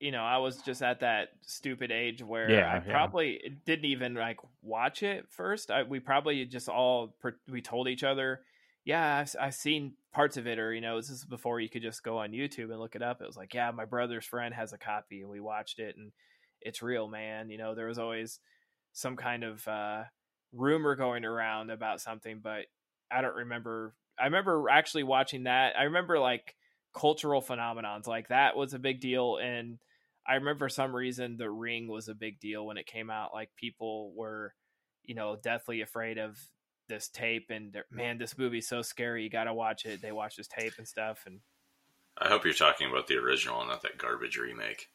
you know, I was just at that stupid age where Yeah, I yeah. probably didn't even like watch it first. I, we probably just all we told each other, "Yeah, I've, I've seen parts of it," or you know, this is before you could just go on YouTube and look it up. It was like, "Yeah, my brother's friend has a copy," and we watched it, and it's real, man. You know, there was always some kind of uh, rumor going around about something, but I don't remember. I remember actually watching that. I remember like cultural phenomenons like that was a big deal and I remember for some reason the ring was a big deal when it came out like people were you know deathly afraid of this tape and man this movie's so scary you got to watch it they watch this tape and stuff and I hope you're talking about the original, and not that garbage remake.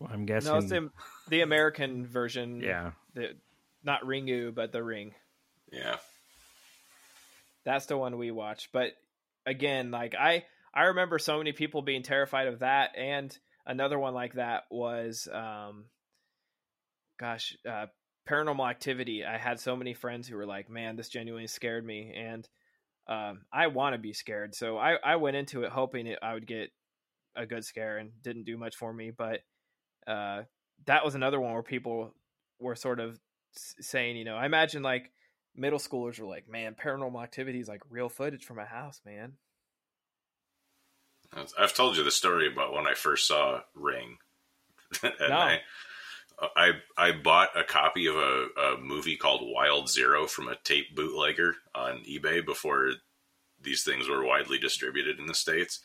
Well, I'm guessing. no it's the, the American version Yeah. the not Ringu but the ring Yeah. That's the one we watched. But again, like I I remember so many people being terrified of that and another one like that was um gosh, uh paranormal activity. I had so many friends who were like, "Man, this genuinely scared me." And um I want to be scared. So I I went into it hoping it I would get a good scare and didn't do much for me, but uh that was another one where people were sort of saying, you know, I imagine like middle schoolers were like, man, paranormal activity is like real footage from a house, man. I've told you the story about when I first saw Ring. and No. I, uh, I I bought a copy of a, a movie called Wild Zero from a tape bootlegger on eBay before these things were widely distributed in the states,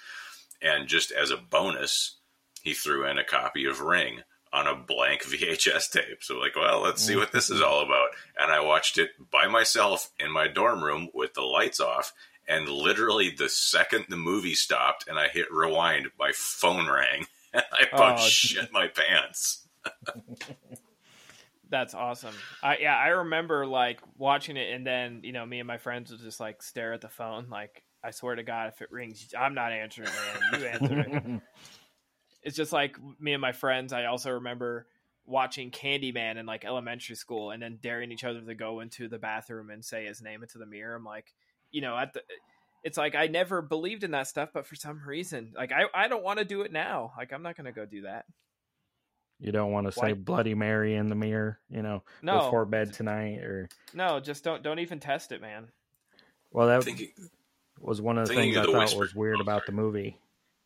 and just as a bonus, he threw in a copy of Ring on a blank VHS tape. So like, well, let's see mm. what this is all about. And I watched it by myself in my dorm room with the lights off. And literally, the second the movie stopped and I hit rewind, my phone rang. And I about Oh, shit my pants. That's awesome. I yeah, I remember like watching it and then, you know, me and my friends would just like stare at the phone like I swear to God, if it rings, I'm not answering it, man. You answer it. It's just like me and my friends. I also remember watching Candyman in like elementary school and then daring each other to go into the bathroom and say his name into the mirror. I'm like, you know, at the it's like I never believed in that stuff, but for some reason, like I, I don't want to do it now. Like I'm not gonna go do that. You don't want to say Why- Bloody Mary in the mirror, you know, No. before bed tonight, or No, just don't don't even test it, man. well, that Thinking, was one of the things of I the thought Whisper- was weird oh, about the movie.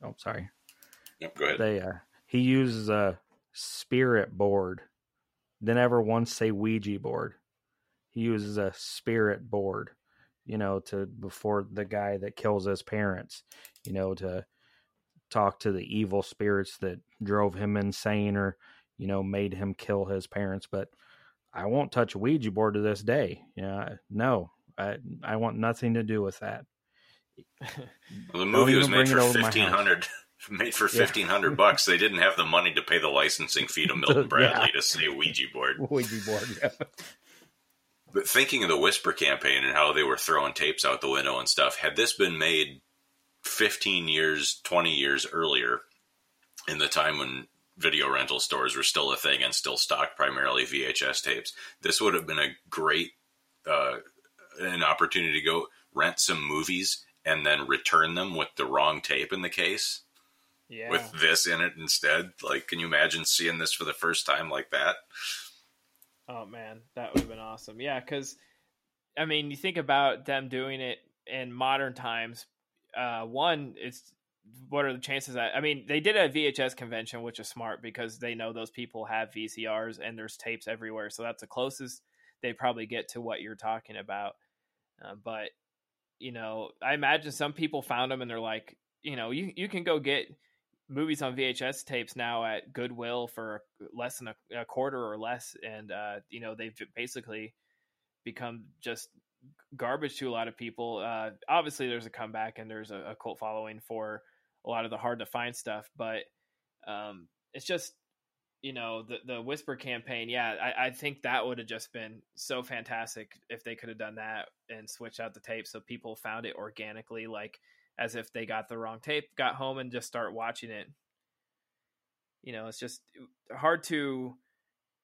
Oh, sorry. Yep, go ahead. They uh, he uses a spirit board. Didn't ever once say Ouija board. He uses a spirit board, you know, to before the guy that kills his parents, you know, to talk to the evil spirits that drove him insane or, you know, made him kill his parents. But I won't touch a Ouija board to this day. You know, no, I I want nothing to do with that. Well, the movie was made for over my house. fifteen hundred. Made for Yeah. fifteen hundred bucks. They didn't have the money to pay the licensing fee to Milton Bradley to say Ouija board. Ouija board, yeah. But thinking of the Whisper campaign and how they were throwing tapes out the window and stuff, had this been made 15 years, 20 years earlier, in the time when video rental stores were still a thing and still stocked primarily VHS tapes, this would have been a great uh, an opportunity to go rent some movies and then return them with the wrong tape in the case Yeah. with this in it instead. Like, can you imagine seeing this for the first time like that? Oh man, that would have been awesome. Yeah, because I mean, you think about them doing it in modern times. Uh, one, it's what are the chances that I mean they did a VHS convention, which is smart because they know those people have VCRs and there's tapes everywhere, so that's the closest they probably get to what you're talking about. Uh, but you know, I imagine some people found them and they're like, you know, you you can go get movies on VHS tapes now at Goodwill for less than a, a quarter or less, and uh, you know they've basically become just garbage to a lot of people. Uh, obviously, there's a comeback and there's a, a, cult following for a lot of the hard to find stuff, but um, it's just you know the the whisper campaign. Yeah, I, I think that would have just been so fantastic if they could have done that and switched out the tape so people found it organically, like as if they got the wrong tape, got home and just start watching it. You know, it's just hard to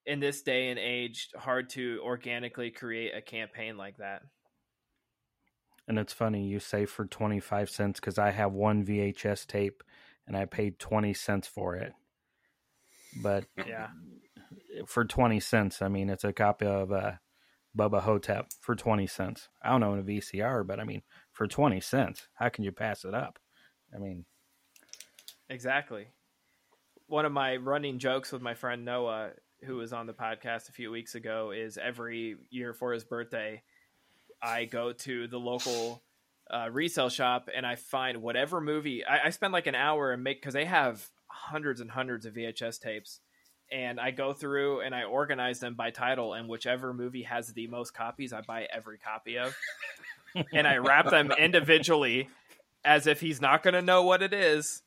in this day and age hard to organically create a campaign like that. And it's funny you say for 25 cents because I have one VHS tape and I paid 20 cents for it. But yeah, for 20 cents, I mean, it's a copy of uh, Bubba Ho-Tep for 20 cents. I don't own a VCR, but I mean, for 20 cents, how can you pass it up? I mean, exactly. One of my running jokes with my friend Noah, who was on the podcast a few weeks ago, is every year for his birthday, I go to the local uh, resale shop and I find whatever movie. I, I spend like an hour and make because they have hundreds and hundreds of VHS tapes, and I go through and I organize them by title, and whichever movie has the most copies, I buy every copy of, and I wrap them individually as if he's not going to know what it is.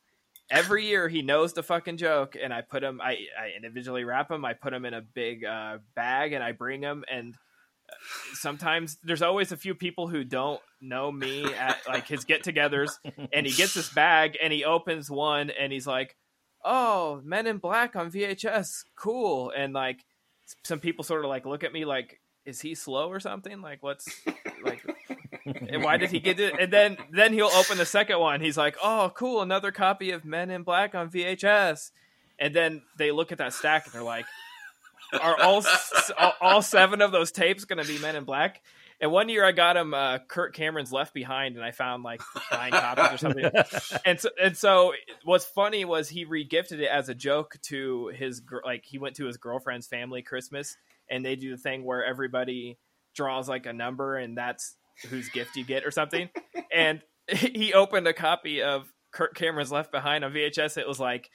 Every year he knows the fucking joke, and I put him. I, I individually wrap them. I put them in a big uh, bag, and I bring them and sometimes there's always a few people who don't know me at like his get-togethers and he gets this bag and he opens one and he's like oh men in black on vhs cool and like some people sort of like look at me like is he slow or something like what's like and why did he get it and then then he'll open the second one he's like oh cool another copy of men in black on vhs and then they look at that stack and they're like are all all seven of those tapes going to be Men in Black? And one year I got him uh, Kirk Cameron's Left Behind, and I found like nine copies or something. And so, and so, what's funny was he regifted it as a joke to his like he went to his girlfriend's family Christmas, and they do the thing where everybody draws like a number, and that's whose gift you get or something. And he opened a copy of Kirk Cameron's Left Behind on VHS. It was like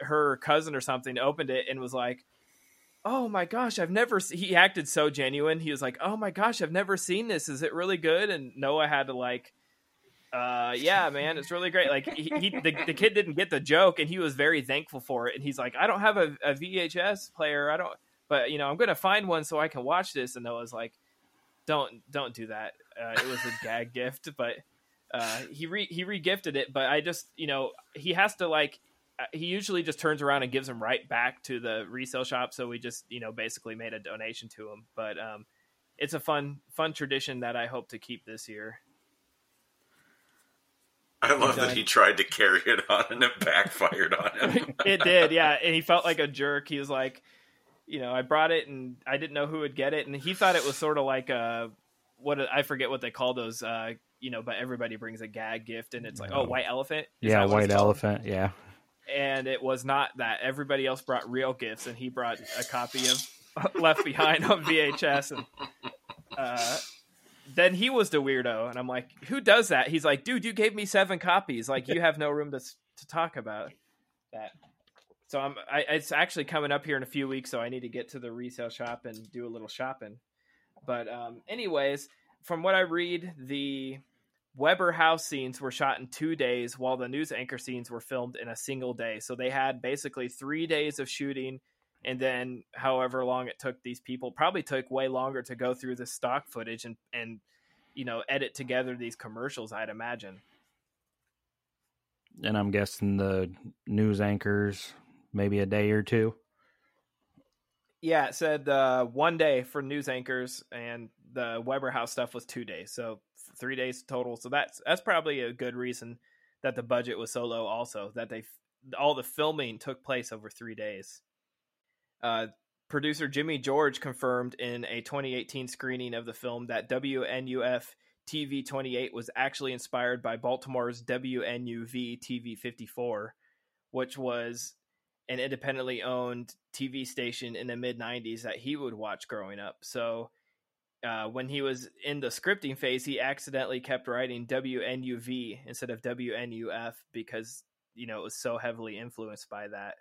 her cousin or something opened it and was like oh my gosh, I've never. Se-. He acted so genuine. He was like, oh my gosh, I've never seen this. Is it really good? And Noah had to like, uh, yeah, man, it's really great. Like he, he the, the kid didn't get the joke, and he was very thankful for it. And he's like, I don't have a, a VHS player. I don't, but you know, I'm gonna find one so I can watch this. And Noah's like, don't don't do that. Uh, it was a gag gift, but. Uh, he re he regifted it, but I just you know he has to like uh, he usually just turns around and gives them right back to the resale shop. So we just, you know, basically made a donation to him. But um, it's a fun, fun tradition that I hope to keep this year. I love that he tried to carry it on and it backfired on him. it did, yeah. And he felt like a jerk. He was like, you know, I brought it and I didn't know who would get it, and he thought it was sort of like a what I forget what they call those. Uh, you know, but everybody brings a gag gift, and it's like, oh, white elephant. Is yeah, white elephant. Yeah and it was not that. Everybody else brought real gifts, and he brought a copy of Left Behind on VHS, and uh, then he was the weirdo, and I'm like, who does that? He's like, dude, you gave me seven copies, like you have no room to to talk about that. So I'm, I, it's actually coming up here in a few weeks, so I need to get to the resale shop and do a little shopping. But um, anyways, from what I read, the Webber house scenes were shot in two days, while the news anchor scenes were filmed in a single day. So they had basically three days of shooting, and then however long it took these people probably took way longer to go through the stock footage and and you know edit together these commercials. I'd imagine. And I'm guessing the news anchors maybe a day or two. Yeah, it said uh, one day for news anchors, and the Webber House stuff was two days. So three days total. So that's that's probably a good reason that the budget was so low. Also, that they all the filming took place over three days. Uh, producer Jimmy George confirmed in a 2018 screening of the film that WNUF TV 28 was actually inspired by Baltimore's WNUV TV 54, which was an independently owned TV station in the mid 90s that he would watch growing up. So uh, when he was in the scripting phase, he accidentally kept writing WNUV instead of WNUF because you know it was so heavily influenced by that.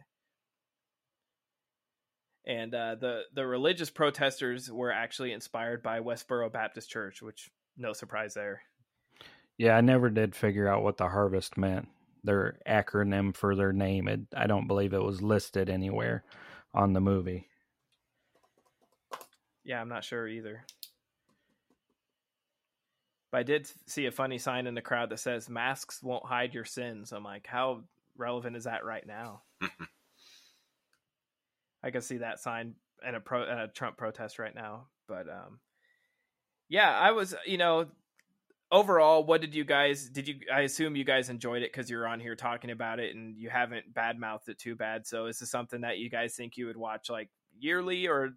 And uh, the the religious protesters were actually inspired by Westboro Baptist Church, which no surprise there. Yeah, I never did figure out what the harvest meant. Their acronym for their name. It, I don't believe it was listed anywhere on the movie. Yeah, I'm not sure either. But I did see a funny sign in the crowd that says "Masks won't hide your sins." I'm like, how relevant is that right now? I can see that sign in a pro in a Trump protest right now. But um, yeah, I was, you know, overall, what did you guys did you? I assume you guys enjoyed it because you're on here talking about it and you haven't badmouthed it too bad. So is this something that you guys think you would watch like yearly or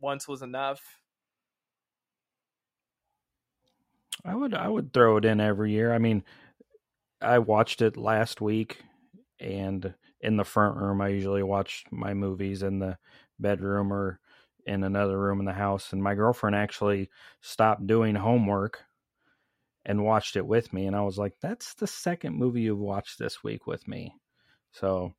once was enough? I would I would throw it in every year. I mean, I watched it last week and in the front room I usually watch my movies in the bedroom or in another room in the house and my girlfriend actually stopped doing homework and watched it with me and I was like that's the second movie you've watched this week with me. So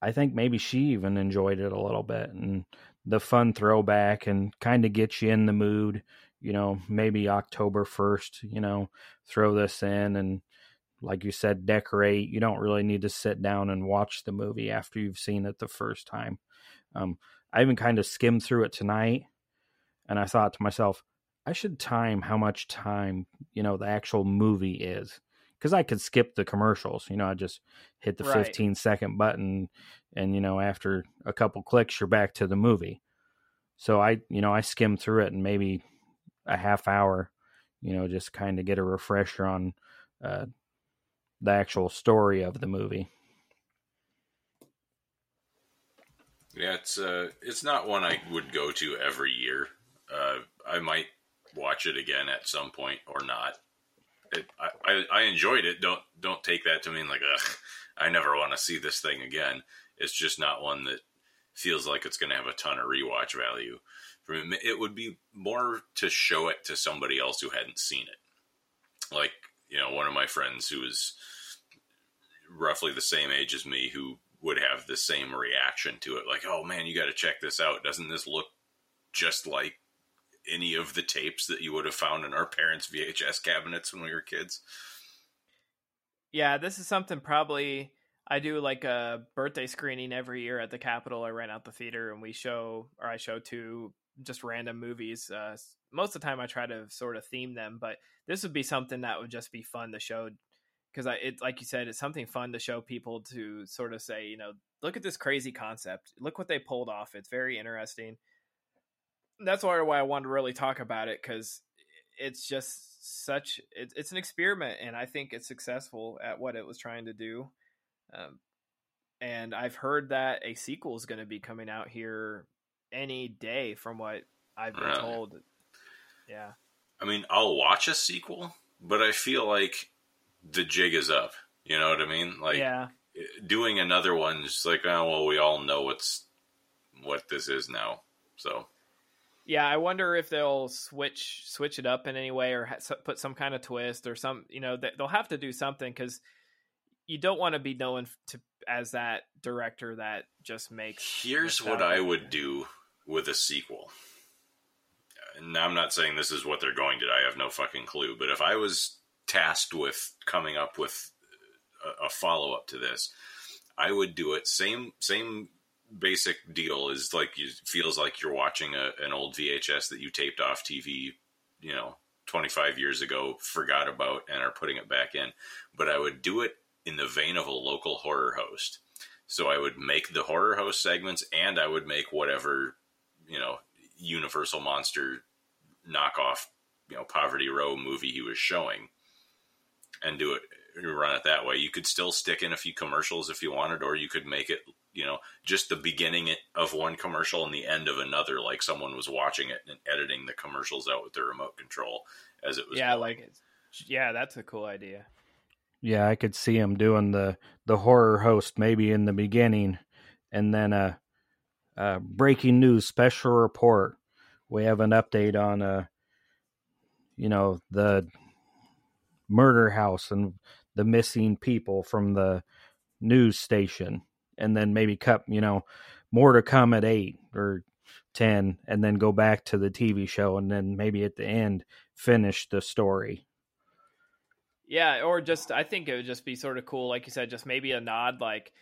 I think maybe she even enjoyed it a little bit and the fun throwback and kind of get you in the mood you know, maybe October 1st, you know, throw this in and like you said, decorate. You don't really need to sit down and watch the movie after you've seen it the first time. Um, I even kind of skimmed through it tonight and I thought to myself, I should time how much time, you know, the actual movie is. Because I could skip the commercials, you know, I just hit the right. 15 second button and, you know, after a couple clicks, you're back to the movie. So I, you know, I skim through it and maybe a half hour, you know, just kind of get a refresher on uh, the actual story of the movie. Yeah, it's uh, it's not one I would go to every year. Uh, I might watch it again at some point or not. It, I, I, I enjoyed it. Don't don't take that to mean like, ugh, I never want to see this thing again. It's just not one that feels like it's going to have a ton of rewatch value For me, it would be more to show it to somebody else who hadn't seen it. Like, you know, one of my friends who was roughly the same age as me who would have the same reaction to it. Like, oh man, you got to check this out. Doesn't this look just like any of the tapes that you would have found in our parents' VHS cabinets when we were kids? Yeah, this is something probably I do like a birthday screening every year at the Capitol. I rent out the theater and we show, or I show two just random movies. Uh, most of the time, I try to sort of theme them, but this would be something that would just be fun to show because I, it like you said, it's something fun to show people to sort of say, you know, look at this crazy concept. Look what they pulled off. It's very interesting. That's why why I wanted to really talk about it because it's just such it, it's an experiment, and I think it's successful at what it was trying to do. Um, and I've heard that a sequel is going to be coming out here any day from what I've been really? told. Yeah. I mean, I'll watch a sequel, but I feel like the jig is up. You know what I mean? Like, yeah. doing another one is like, oh well, we all know what's what this is now. So. Yeah, I wonder if they'll switch switch it up in any way, or ha- put some kind of twist, or some. You know, they'll have to do something because you don't want to be known to as that director that just makes. Here's what I would do with a sequel. Now, I'm not saying this is what they're going to do. I have no fucking clue. But if I was tasked with coming up with a, a follow up to this, I would do it same same basic deal is like you feels like you're watching a, an old VHS that you taped off TV, you know, 25 years ago, forgot about, and are putting it back in. But I would do it in the vein of a local horror host. So I would make the horror host segments, and I would make whatever you know Universal monster knockoff, you know, Poverty Row movie he was showing, and do it run it that way. You could still stick in a few commercials if you wanted, or you could make it you know just the beginning of one commercial and the end of another, like someone was watching it and editing the commercials out with their remote control as it was. Yeah, going. like yeah, that's a cool idea. Yeah, I could see him doing the the horror host maybe in the beginning, and then a, a breaking news special report. We have an update on uh, you know, the murder house and the missing people from the news station, and then maybe cut you know more to come at eight or ten, and then go back to the TV show, and then maybe at the end finish the story. Yeah, or just I think it would just be sort of cool, like you said, just maybe a nod, like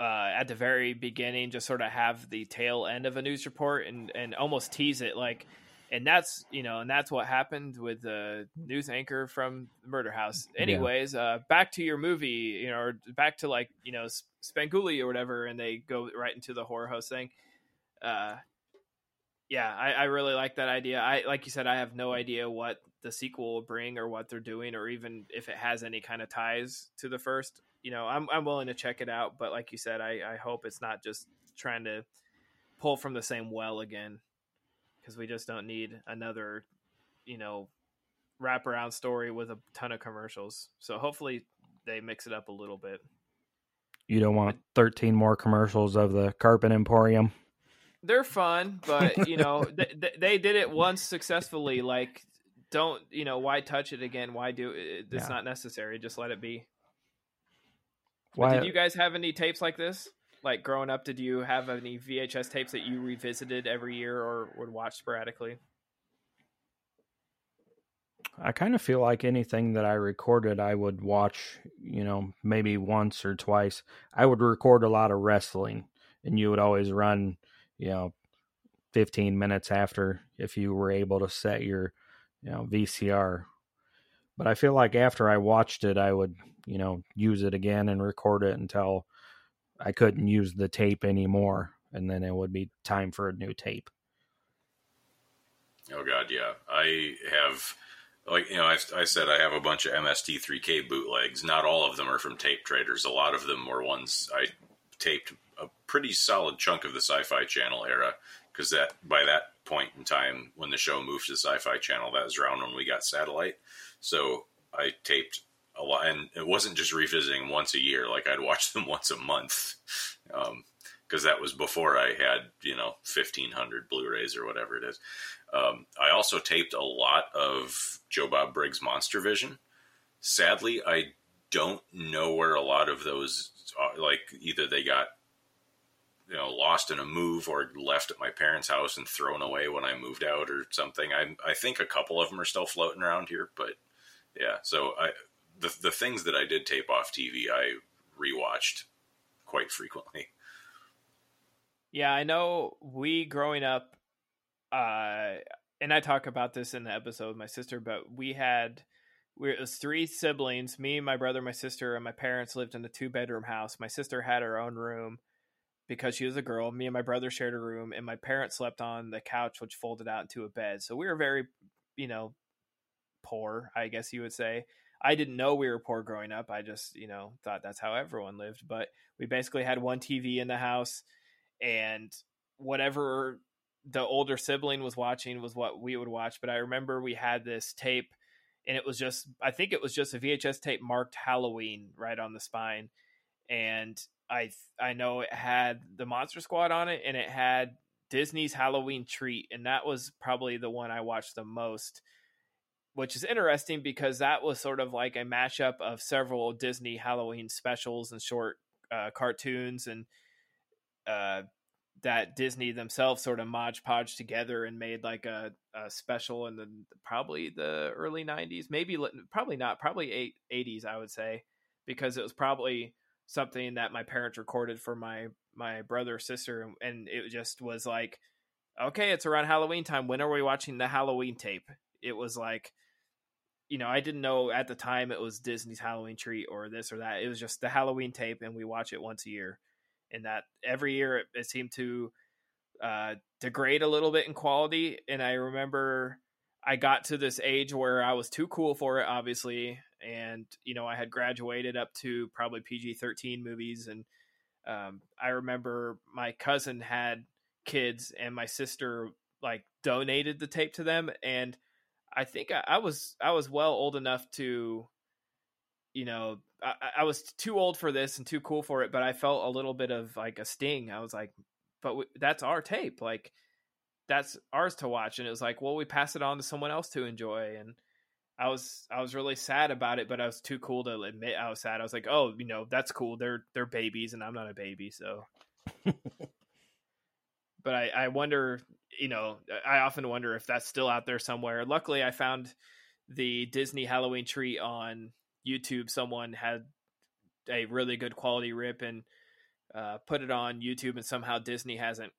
uh, at the very beginning, just sort of have the tail end of a news report and and almost tease it, like, and that's you know, and that's what happened with the news anchor from Murder House. Anyways, uh, back to your movie, you know, or back to like you know Svengoolie or whatever, and they go right into the horror host thing. Uh, yeah, I, I really like that idea. I like you said, I have no idea what the sequel will bring or what they're doing, or even if it has any kind of ties to the first. You know, I'm I'm willing to check it out, but like you said, I, I hope it's not just trying to pull from the same well again, because we just don't need another, you know, wraparound story with a ton of commercials. So hopefully they mix it up a little bit. You don't want 13 more commercials of the Carpet Emporium. They're fun, but you know they, they did it once successfully. Like, don't you know why touch it again? Why do uh, uh, it? It's Yeah. not necessary. Just let it be. But did you guys have any tapes like this? Like growing up, did you have any VHS tapes that you revisited every year or would watch sporadically? I kind of feel like anything that I recorded, I would watch, you know, maybe once or twice. I would record a lot of wrestling, and you would always run, you know, 15 minutes after if you were able to set your, you know, VCR. But I feel like after I watched it, I would, you know, use it again and record it until I couldn't use the tape anymore. And then it would be time for a new tape. Oh God, yeah. I have, like you know, I, I said I have a bunch of MST3K bootlegs. Not all of them are from tape traders. A lot of them were ones I taped a pretty solid chunk of the Sci-Fi Channel era because that by that point in time when the show moved to the Sci-Fi Channel, that was around when we got satellite. So I taped a lot, and it wasn't just revisiting once a year. Like I'd watch them once a month. Um, because that was before I had you know fifteen hundred Blu-rays or whatever it is. Um, I also taped a lot of Joe Bob Briggs Monster Vision. Sadly, I don't know where a lot of those are. Like either they got you know lost in a move or left at my parents' house and thrown away when I moved out or something. I I think a couple of them are still floating around here, but yeah. So I the the things that I did tape off TV, I rewatched quite frequently. Yeah, I know we growing up, uh, and I talk about this in the episode with my sister, but we had we it was three siblings, me, my brother, my sister, and my parents lived in a two bedroom house. My sister had her own room because she was a girl. Me and my brother shared a room, and my parents slept on the couch, which folded out into a bed. So we were very, you know, poor, I guess you would say. I didn't know we were poor growing up. I just, you know, thought that's how everyone lived. But we basically had one TV in the house, and whatever the older sibling was watching was what we would watch. But I remember we had this tape, and it was just, I think it was just a VHS tape marked Halloween right on the spine. And I, I know it had the Monster Squad on it, and it had Disney's Halloween Treat, and that was probably the one I watched the most which is interesting because that was sort of like a mashup of several Disney Halloween specials and short uh, cartoons and uh, that Disney themselves sort of modge podge together and made like a, a special in the probably the early 90s maybe probably not probably eight, 80s I would say because it was probably something that my parents recorded for my my brother or sister and it just was like okay it's around Halloween time. When are we watching the Halloween tape? It was like you know, I didn't know at the time it was Disney's Halloween treat or this or that. It was just the Halloween tape, and we watch it once a year. And that every year it, it seemed to uh, degrade a little bit in quality. And I remember I got to this age where I was too cool for it, obviously. And, you know, I had graduated up to probably PG 13 movies and um, I remember my cousin had kids, and my sister like donated the tape to them, and I think I, I was I was well old enough to, you know, I, I, was too old for this and too cool for it, but I felt a little bit of like a sting. I was like, but w- that's our tape, like that's ours to watch, and it was like, well, we pass it on to someone else to enjoy, and I was I was really sad about it, but I was too cool to admit I was sad. I was like, oh, you know, that's cool. They're they're babies, and I'm not a baby, so. but I I wonder, you know, I often wonder if that's still out there somewhere. Luckily, I found the Disney Halloween Treat on YouTube. Someone had a really good quality rip and uh, put it on YouTube, and somehow Disney hasn't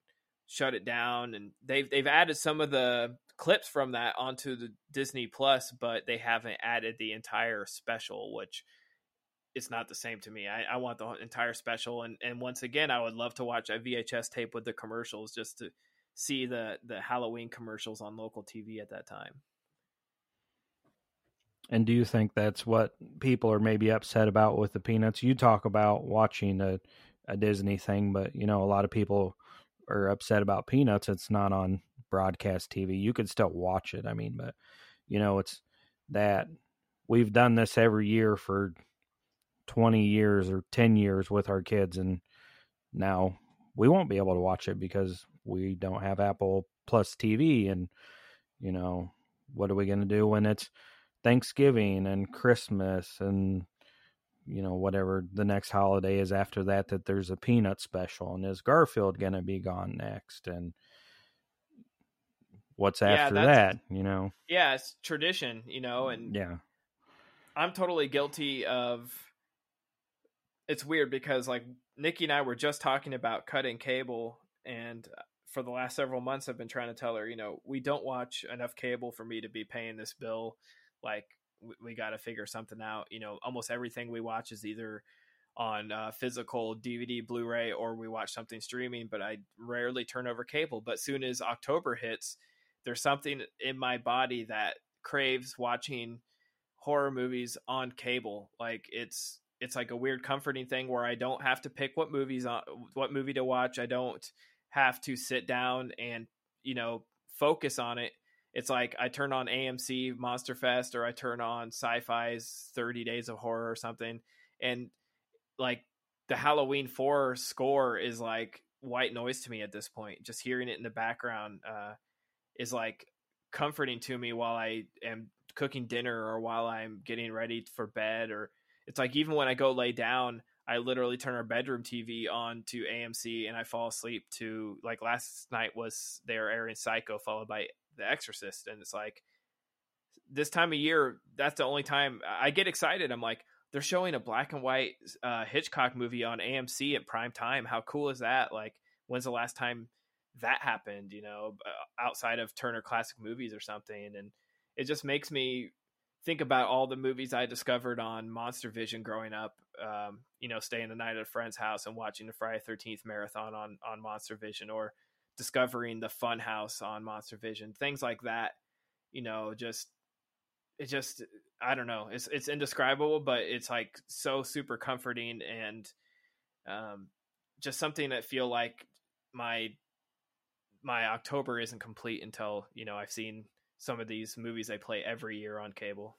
shut it down. And they've they've added some of the clips from that onto the Disney Plus, but they haven't added the entire special, which it's not the same to me. I, I want the entire special, and and once again, I would love to watch a VHS tape with the commercials just to see the the Halloween commercials on local TV at that time. And do you think that's what people are maybe upset about with the Peanuts? You talk about watching a, a Disney thing, but you know a lot of people are upset about Peanuts. It's not on broadcast TV. You could still watch it. I mean, but you know, it's that we've done this every year for 20 years or 10 years with our kids and now we won't be able to watch it because we don't have Apple Plus TV and you know, what are we going to do when it's Thanksgiving and Christmas and you know whatever the next holiday is after that that there's a peanut special and is garfield going to be gone next and what's after yeah, that you know? Yeah it's tradition you know and yeah. I'm totally guilty of it's weird because like nikki and i were just talking about cutting cable and uh, for the last several months i've been trying to tell her you know we don't watch enough cable for me to be paying this bill. Like we, we got to figure something out. You know almost everything we watch is either on uh, physical dvd blu-ray or we watch something streaming but i rarely turn over cable. But soon as october hits there's something in my body that craves watching horror movies on cable. Like it's it's like a weird comforting thing where i don't have to pick what movies on what movie to watch. I don't have to sit down and you know focus on it. It's like i turn on amc monster fest or i turn on sci-fi's 30 days of horror or something and like the halloween 4 score is like white noise to me at this point. Just hearing it in the background uh is like comforting to me while I am cooking dinner or while I'm getting ready for bed or it's like even when I go lay down I literally turn our bedroom TV on to AMC and I fall asleep to like last night was they were airing Psycho followed by The Exorcist and it's like this time of year that's the only time I get excited I'm like they're showing a black and white uh, Hitchcock movie on AMC at prime time how cool is that like when's the last time that happened, you know, uh, outside of Turner Classic Movies or something. And it just makes me think about all the movies I discovered on Monster Vision growing up. Um, you know, staying the night at a friend's house and watching the Friday Thirteenth marathon on on Monster Vision, or discovering the Fun House on Monster Vision, things like that. You know, just it just I don't know. It's it's indescribable, but it's like so super comforting and um, just something that feel like my my October isn't complete until you know I've seen some of these movies I play every year on cable.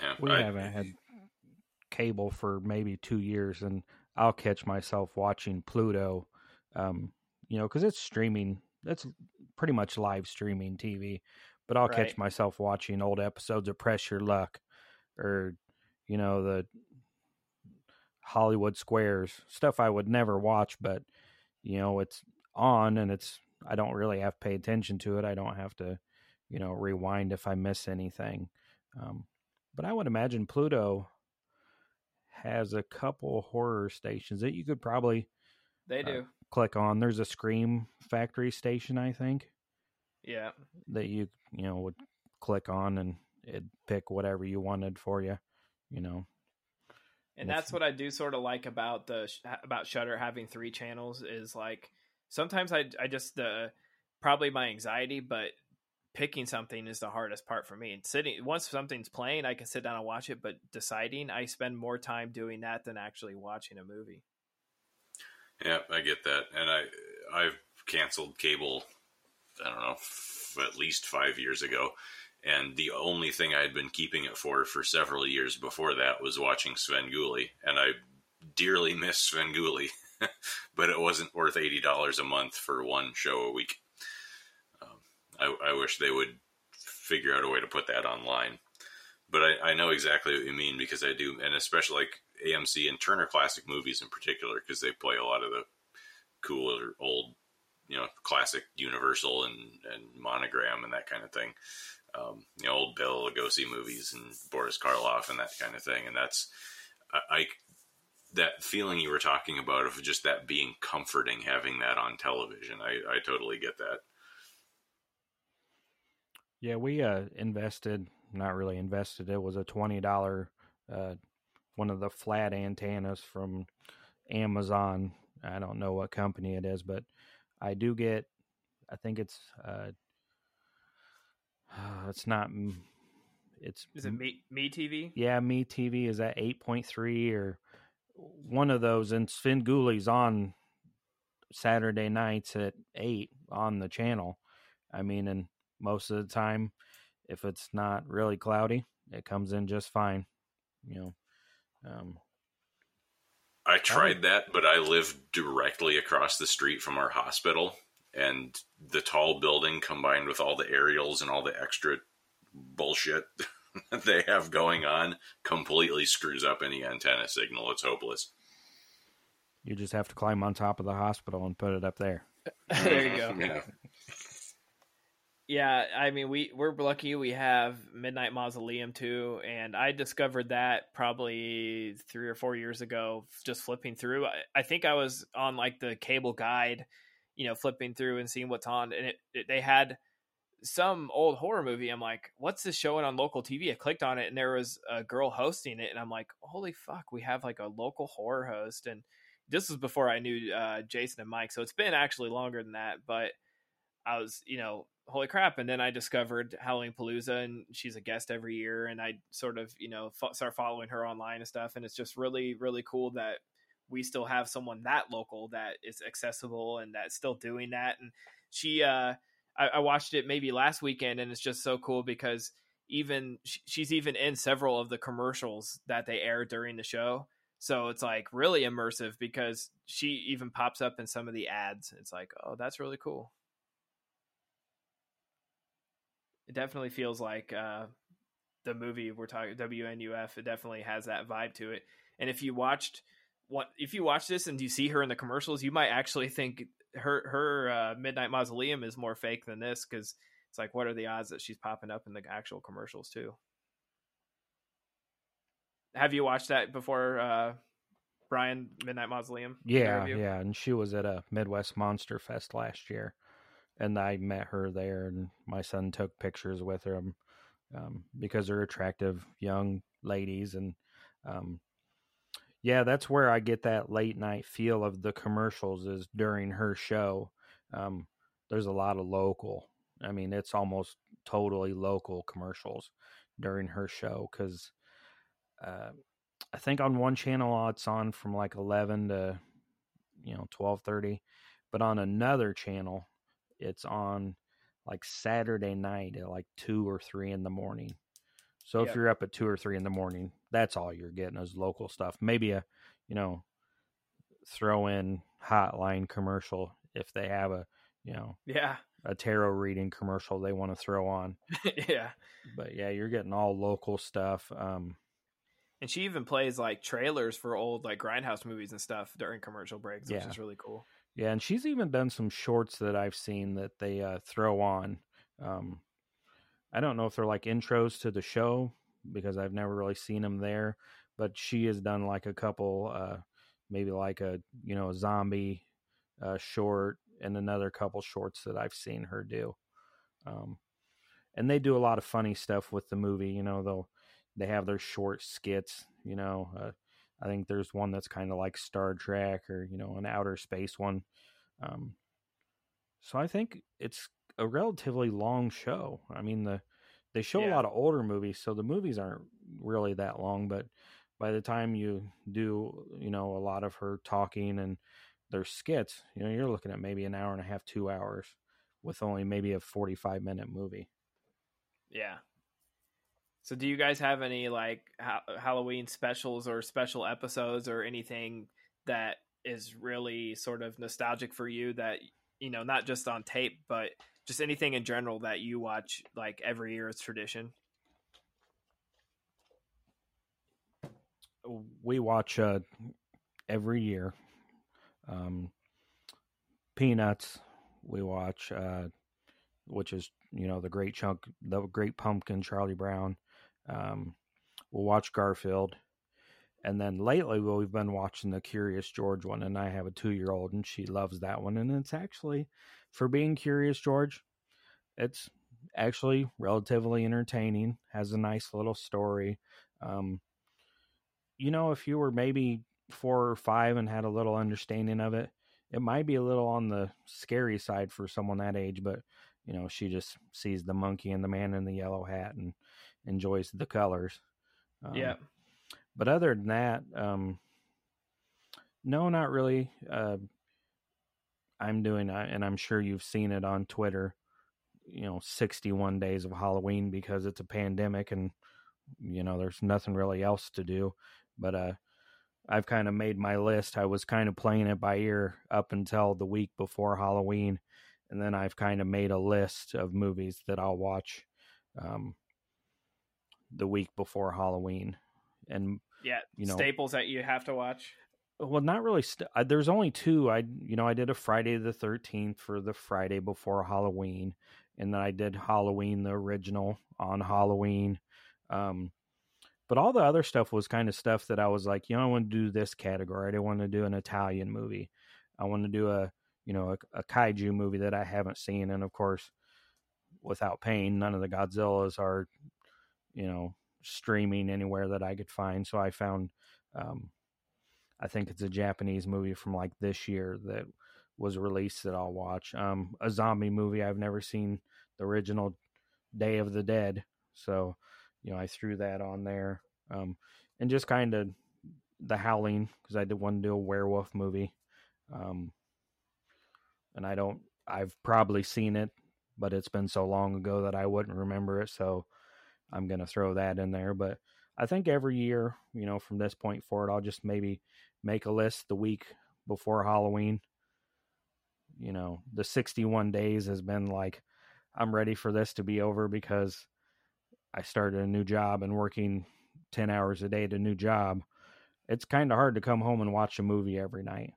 Yeah, we I, haven't had cable for maybe two years, and I'll catch myself watching Pluto. Um, you know, because it's streaming. That's pretty much live streaming TV. But I'll right. catch myself watching old episodes of Press Your Luck, or you know the Hollywood Squares stuff I would never watch, but you know it's on and it's I don't really have to pay attention to it. I don't have to, you know, rewind if I miss anything. Um, but I would imagine Pluto has a couple horror stations that you could probably they uh, do uh, click on. There's a Scream Factory station, I think. Yeah, that you you know would click on and it'd pick whatever you wanted for you. You know, and that's what I do sort of like about the about Shudder having three channels is like sometimes I I just uh, probably my anxiety, but picking something is the hardest part for me. And sitting once something's playing, I can sit down and watch it, but deciding, I spend more time doing that than actually watching a movie. Yeah, I get that, and I I've canceled cable. I don't know, f- at least five years ago, and the only thing I had been keeping it for for several years before that was watching Svengoolie, and I dearly miss Svengoolie, but it wasn't worth eighty dollars a month for one show a week. I, I wish they would figure out a way to put that online. But I, I know exactly what you mean because I do, and especially like AMC and Turner Classic Movies in particular, because they play a lot of the cooler old, you know, classic Universal and, and Monogram and that kind of thing. Um, you know, old Bela Lugosi movies and Boris Karloff and that kind of thing. And that's, I, I, that feeling you were talking about of just that being comforting, having that on television. I, I totally get that. Yeah, we uh, invested, not really invested, it was a $20, uh, one of the flat antennas from Amazon. I don't know what company it is, but I do get, I think it's, uh, it's not, it's, Is it me, me TV? yeah, Me TV is at 8.3 or one of those. And Svengoolie's on Saturday nights at 8 on the channel. I mean, and most of the time, if it's not really cloudy, it comes in just fine. You know, um, I tried that, but I live directly across the street from our hospital, and the tall building combined with all the aerials and all the extra bullshit that they have going on completely screws up any antenna signal. It's hopeless. you just have to climb on top of the hospital and put it up there. there you go. Yeah. Yeah, I mean we we're lucky we have Midnight Mausoleum too, and I discovered that probably three or four years ago, just flipping through. I, I think I was on like the cable guide, you know, flipping through and seeing what's on, and it, it they had some old horror movie. I'm like, what's this showing on local TV? I clicked on it, and there was a girl hosting it, and I'm like, holy fuck, we have like a local horror host, and this was before I knew uh, Jason and Mike, so it's been actually longer than that, but. I was, you know, holy crap! And then I discovered Halloween Palooza, and she's a guest every year, and I sort of, you know, fo- start following her online and stuff, and it's just really, really cool that we still have someone that local that is accessible and that's still doing that. And she, uh, I, I watched it maybe last weekend, and it's just so cool because even sh- she's even in several of the commercials that they air during the show. So it's like really immersive because she even pops up in some of the ads. It's like, oh, that's really cool. It definitely feels like uh, the movie we're talking WNUF. It definitely has that vibe to it. And if you watched what if you watch this and you see her in the commercials, you might actually think her her uh, Midnight Mausoleum is more fake than this because it's like, what are the odds that she's popping up in the actual commercials too? Have you watched that before, uh, Brian? Midnight Mausoleum. Yeah, yeah, and she was at a Midwest Monster Fest last year, and I met her there, and my son took pictures with her um, because they're attractive young ladies, and um, yeah, that's where I get that late night feel of the commercials is during her show. Um, there's a lot of local. I mean, it's almost totally local commercials during her show because uh, I think on one channel it's on from like eleven to you know twelve thirty, but on another channel it's on like Saturday night at like two or three in the morning. So if you're up at two or three in the morning, that's all you're getting is local stuff. Maybe a you know throw in hotline commercial if they have a you know Yeah. a tarot reading commercial they want to throw on. yeah. But yeah, you're getting all local stuff. Um, And she even plays like trailers for old like grindhouse movies and stuff during commercial breaks, which Yeah. is really cool. Yeah, and she's even done some shorts that I've seen that they uh, throw on. Um, I don't know if they're like intros to the show because I've never really seen them there, but she has done like a couple, uh, maybe like a you know a zombie uh, short and another couple shorts that I've seen her do. Um, and they do a lot of funny stuff with the movie. You know, they'll they have their short skits. You know, uh, I think there's one that's kind of like Star Trek or you know an outer space one. Um, so I think it's a relatively long show. I mean the they show a lot of older movies, so the movies aren't really that long. But by the time you do, you know, a lot of her talking and their skits, you know, you're looking at maybe an hour and a half, two hours, with only maybe a 45 minute movie. Yeah. So, do you guys have any like ha- Halloween specials or special episodes or anything that is really sort of nostalgic for you that you know, not just on tape, but just anything in general that you watch like every year as tradition? We watch uh, every year. Um, Peanuts. We watch, uh, which is you know the Great Chunk, the Great Pumpkin, Charlie Brown. Um, we'll watch Garfield. And then lately, well, we've been watching the Curious George one, and I have a two year old, and she loves that one. And it's actually, for being Curious George, it's actually relatively entertaining, has a nice little story. Um, you know, if you were maybe four or five and had a little understanding of it, it might be a little on the scary side for someone that age, but you know, she just sees the monkey and the man in the yellow hat and enjoys the colors. Um, yeah. But other than that, um, no, not really. Uh, I'm doing, uh, and I'm sure you've seen it on Twitter. You know, 61 days of Halloween because it's a pandemic, and you know, there's nothing really else to do. But uh, I've kind of made my list. I was kind of playing it by ear up until the week before Halloween, and then I've kind of made a list of movies that I'll watch um, the week before Halloween and yeah, you know staples that you have to watch. Well, not really. St- I, there's only two. I you know I did a Friday the Thirteenth for the Friday before Halloween, and then I did Halloween the original on Halloween. Um, but all the other stuff was kind of stuff that I was like, you know, I want to do this category. I didn't want to do an Italian movie. I want to do a you know a, a kaiju movie that I haven't seen, and of course, without pain, none of the Godzillas are you know streaming anywhere that I could find. So I found, um, I think it's a Japanese movie from like this year that was released that I'll watch. Um, a zombie movie I've never seen, the original Day of the Dead. So, you know, I threw that on there. Um, and just kind of the Howling because I did one do a werewolf movie. Um, and I don't, I've probably seen it, but it's been so long ago that I wouldn't remember it. So I'm going to throw that in there. But I think every year, you know, from this point forward, I'll just maybe make a list the week before Halloween. You know, the 61 days has been like, I'm ready for this to be over because I started a new job and working 10 hours a day at a new job. It's kind of hard to come home and watch a movie every night.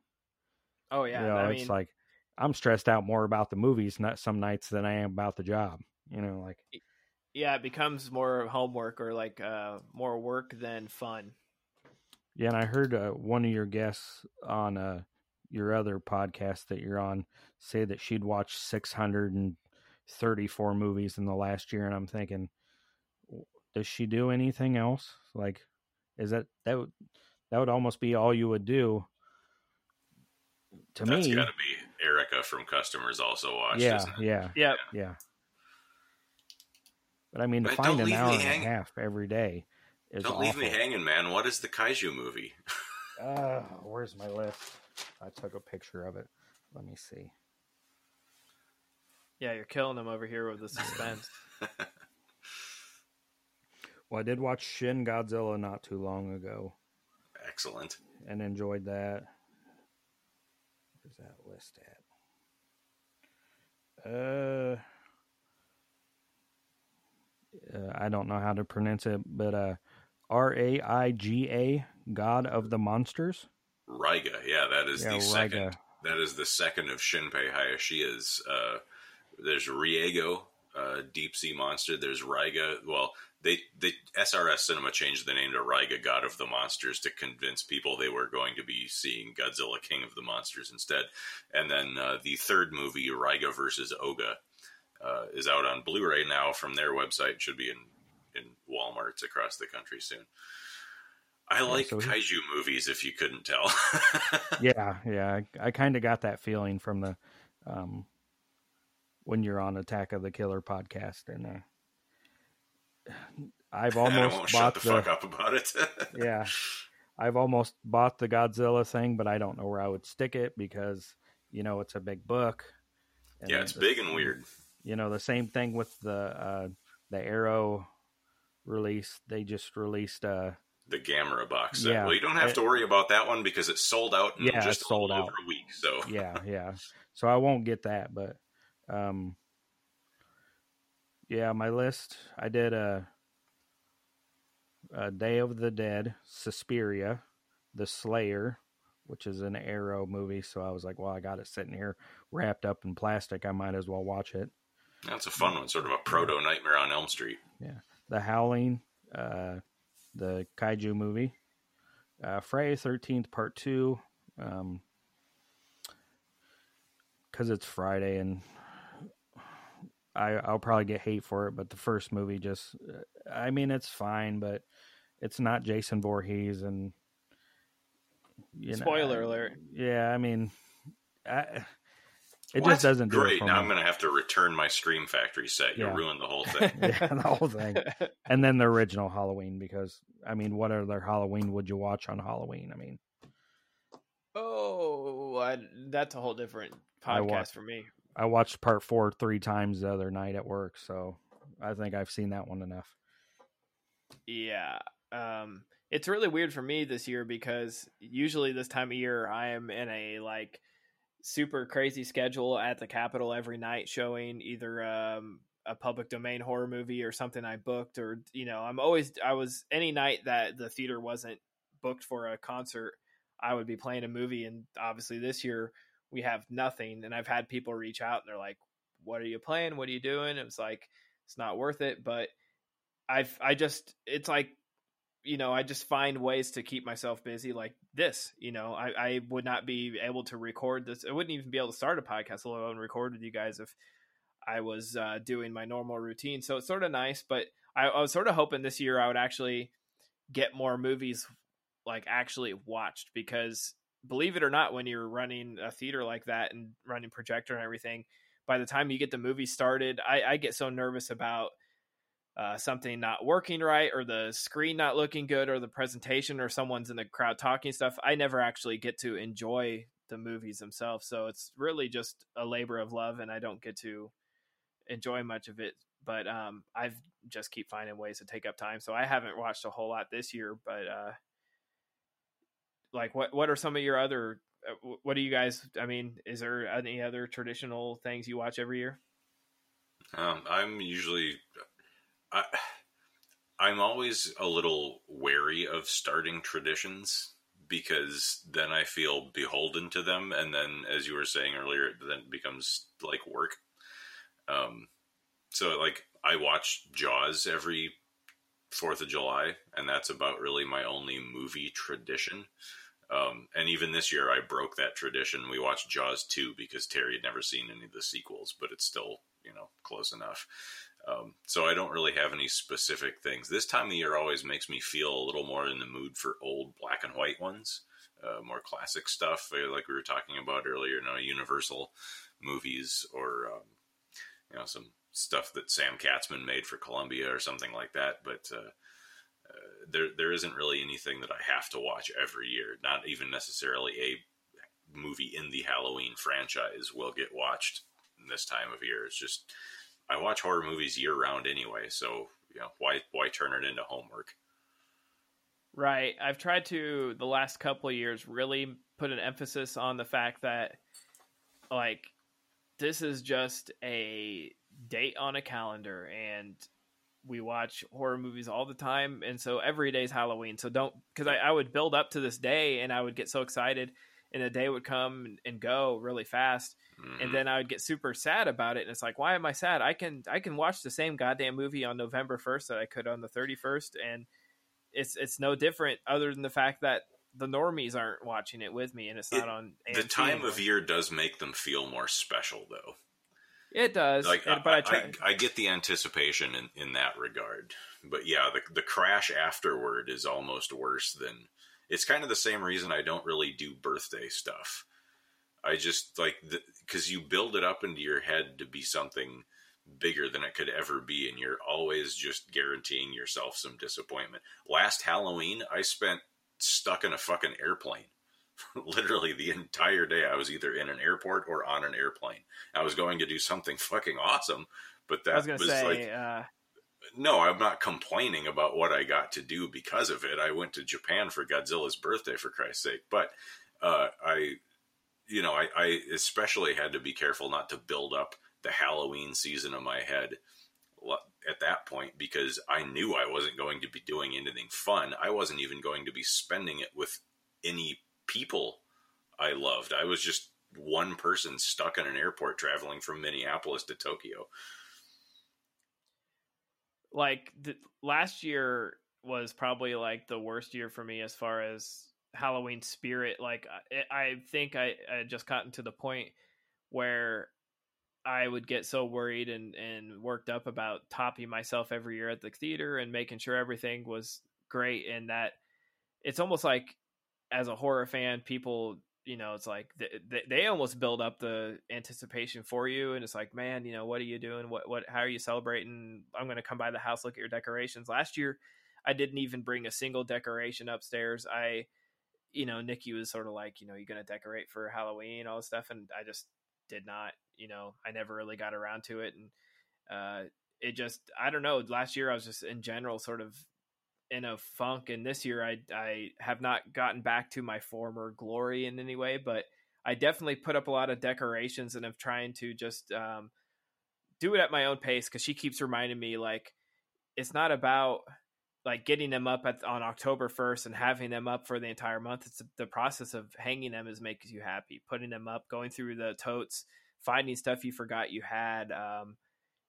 Oh, yeah. You know, I it's mean, like I'm stressed out more about the movies not some nights than I am about the job. You know, like yeah, it becomes more homework or like uh, more work than fun. Yeah, and I heard uh, one of your guests on uh, your other podcast that you're on say that she'd watched 634 movies in the last year, and I'm thinking, does she do anything else? Like, is that that would that would almost be all you would do? To That's me, got to be Erica from Customers also watched. yeah, isn't it? yeah, yeah, yeah. But I mean, to But find don't an leave hour me and hang- a half every day is Don't awful. leave me hanging, man. What is the kaiju movie? Uh, where's my list? I took a picture of it. Let me see. Yeah, you're killing them over here with the suspense. Well, I did watch Shin Godzilla not too long ago Excellent. and enjoyed that. Where's that list at? Uh, uh, I don't know how to pronounce it, but uh, R A I G A, God of the Monsters. Raiga, yeah, that is Yeah, the Raiga. second. That is the second of Shinpei Hayashi's. Uh, there's Reigo, uh, deep sea monster. There's Raiga. Well, they the SRS Cinema changed the name to Raiga, God of the Monsters, to convince people they were going to be seeing Godzilla, King of the Monsters instead. And then uh, the third movie, Raiga versus Ohga, uh, is out on Blu-ray now from their website. Should be in in WalMarts across the country soon. I like so kaiju movies, if you couldn't tell. yeah, yeah. I, I kind of got that feeling from the um, when you're on Attack of the Killer podcast, and uh, I've almost won't bought shut the, fuck up about it. yeah, I've almost bought the Godzilla thing, but I don't know where I would stick it because you know it's a big book. Yeah, it's the, big and weird. You know, the same thing with the uh, the Arrow release. They just released uh the Gamera box set. Yeah, well, you don't have it, to worry about that one because it's sold out in yeah, just sold out over a week. So yeah, yeah. So I won't get that, but um, yeah, my list. I did a, a Day of the Dead, Suspiria, The Slayer, which is an Arrow movie. So I was like, well, I got it sitting here wrapped up in plastic. I might as well watch it. That's a fun one, sort of a proto Nightmare on Elm Street. Yeah, The Howling, uh, the kaiju movie, uh, Friday Thirteenth Part Two, because um, it's Friday and I, I'll probably get hate for it, but the first movie just, I mean, it's fine, but it's not Jason Voorhees and. You know, Spoiler alert. Yeah, I mean, I, it what? just doesn't do Great. now me. I'm going to have to return my Scream Factory set. You yeah. ruined the whole thing. yeah, the whole thing. and then the original Halloween, because I mean, what other Halloween would you watch on Halloween? I mean, oh, I, that's a whole different podcast for me. I watched part four three times the other night at work, so I think I've seen that one enough. Yeah. Um, it's really weird for me this year because usually this time of year I am in a like super crazy schedule at the Capitol every night showing either um, a public domain horror movie or something I booked or you know I'm always I was any night that the theater wasn't booked for a concert I would be playing a movie and obviously this year we have nothing. And I've had people reach out and they're like, what are you playing? What are you doing? It was like, it's not worth it. But I've, I just, it's like, you know, I just find ways to keep myself busy like this. You know, I, I would not be able to record this. I wouldn't even be able to start a podcast, let alone record with you guys if I was uh, doing my normal routine. So it's sort of nice, but I, I was sort of hoping this year I would actually get more movies like actually watched because believe it or not, when you're running a theater like that and running projector and everything, by the time you get the movie started, I, I get so nervous about uh, something not working right or the screen not looking good or the presentation or someone's in the crowd talking stuff. I never actually get to enjoy the movies themselves. So it's really just a labor of love and I don't get to enjoy much of it. But um, I've just keep finding ways to take up time. So I haven't watched a whole lot this year, but uh, like what what are some of your other uh, what do you guys i mean is there any other traditional things you watch every year um, i'm usually I, i'm always a little wary of starting traditions because then i feel beholden to them and then as you were saying earlier it then becomes like work um so like i watch jaws every Fourth of July, and that's about really my only movie tradition. Um, and even this year, I broke that tradition. We watched Jaws 2 because Terry had never seen any of the sequels, but it's still, you know, close enough. Um, so I don't really have any specific things. This time of year always makes me feel a little more in the mood for old black and white ones, uh, more classic stuff, uh, like we were talking about earlier, you know, Universal movies or, um, you know, some stuff that Sam Katzman made for Columbia or something like that. But uh, there there isn't really anything that I have to watch every year. Not even necessarily a movie in the Halloween franchise will get watched this time of year. It's just I watch horror movies year round anyway, so you know why why turn it into homework? Right. I've tried to the last couple of years really put an emphasis on the fact that like this is just a date on a calendar and we watch horror movies all the time and so every day is halloween so don't because I, I, would build up to this day and i would get so excited and the day would come and go really fast mm-hmm. and then i would get super sad about it and it's like why am i sad i can i can watch the same goddamn movie on november 1st that i could on the 31st and it's it's no different other than the fact that the normies aren't watching it with me and it's not on AMC the time anymore. of year does make them feel more special though it does, like, and, but I, I, try... I, I, get the anticipation in, in that regard. But yeah, the the crash afterward is almost worse than. It's kind of the same reason I don't really do birthday stuff. I just like because you build it up into your head to be something bigger than it could ever be, and you're always just guaranteeing yourself some disappointment. Last Halloween, I spent stuck in a fucking airplane. Literally the entire day, I was either in an airport or on an airplane. I was going to do something fucking awesome, but that I was was say, like uh, no, I'm not complaining about what I got to do because of it. I went to Japan for Godzilla's birthday, for Christ's sake. But uh, I, you know, I, I especially had to be careful not to build up the Halloween season in my head at that point because I knew I wasn't going to be doing anything fun. I wasn't even going to be spending it with any people I loved. I was just one person stuck in an airport traveling from Minneapolis to Tokyo like last year was probably like the worst year for me as far as Halloween spirit. Like I, I think I, I just gotten to the point where I would get so worried and, and worked up about topping myself every year at the theater and making sure everything was great and that it's almost like as a horror fan people you know, it's like they, they almost build up the anticipation for you, and it's like, man, you know, what are you doing? What what? How are you celebrating? I'm going to come by the house, look at your decorations. Last year, I didn't even bring a single decoration upstairs. I, you know, Nikki was sort of like, you know, you're going to decorate for Halloween, all this stuff, and I just did not. You know, I never really got around to it, and uh, it just, I don't know. Last year, I was just in general sort of in a funk and this year I I have not gotten back to my former glory in any way but I definitely put up a lot of decorations and I'm trying to just um, do it at my own pace because she keeps reminding me like it's not about like getting them up at, on October 1st and having them up for the entire month. It's the process of hanging them is makes you happy. Putting them up, going through the totes, finding stuff you forgot you had, um,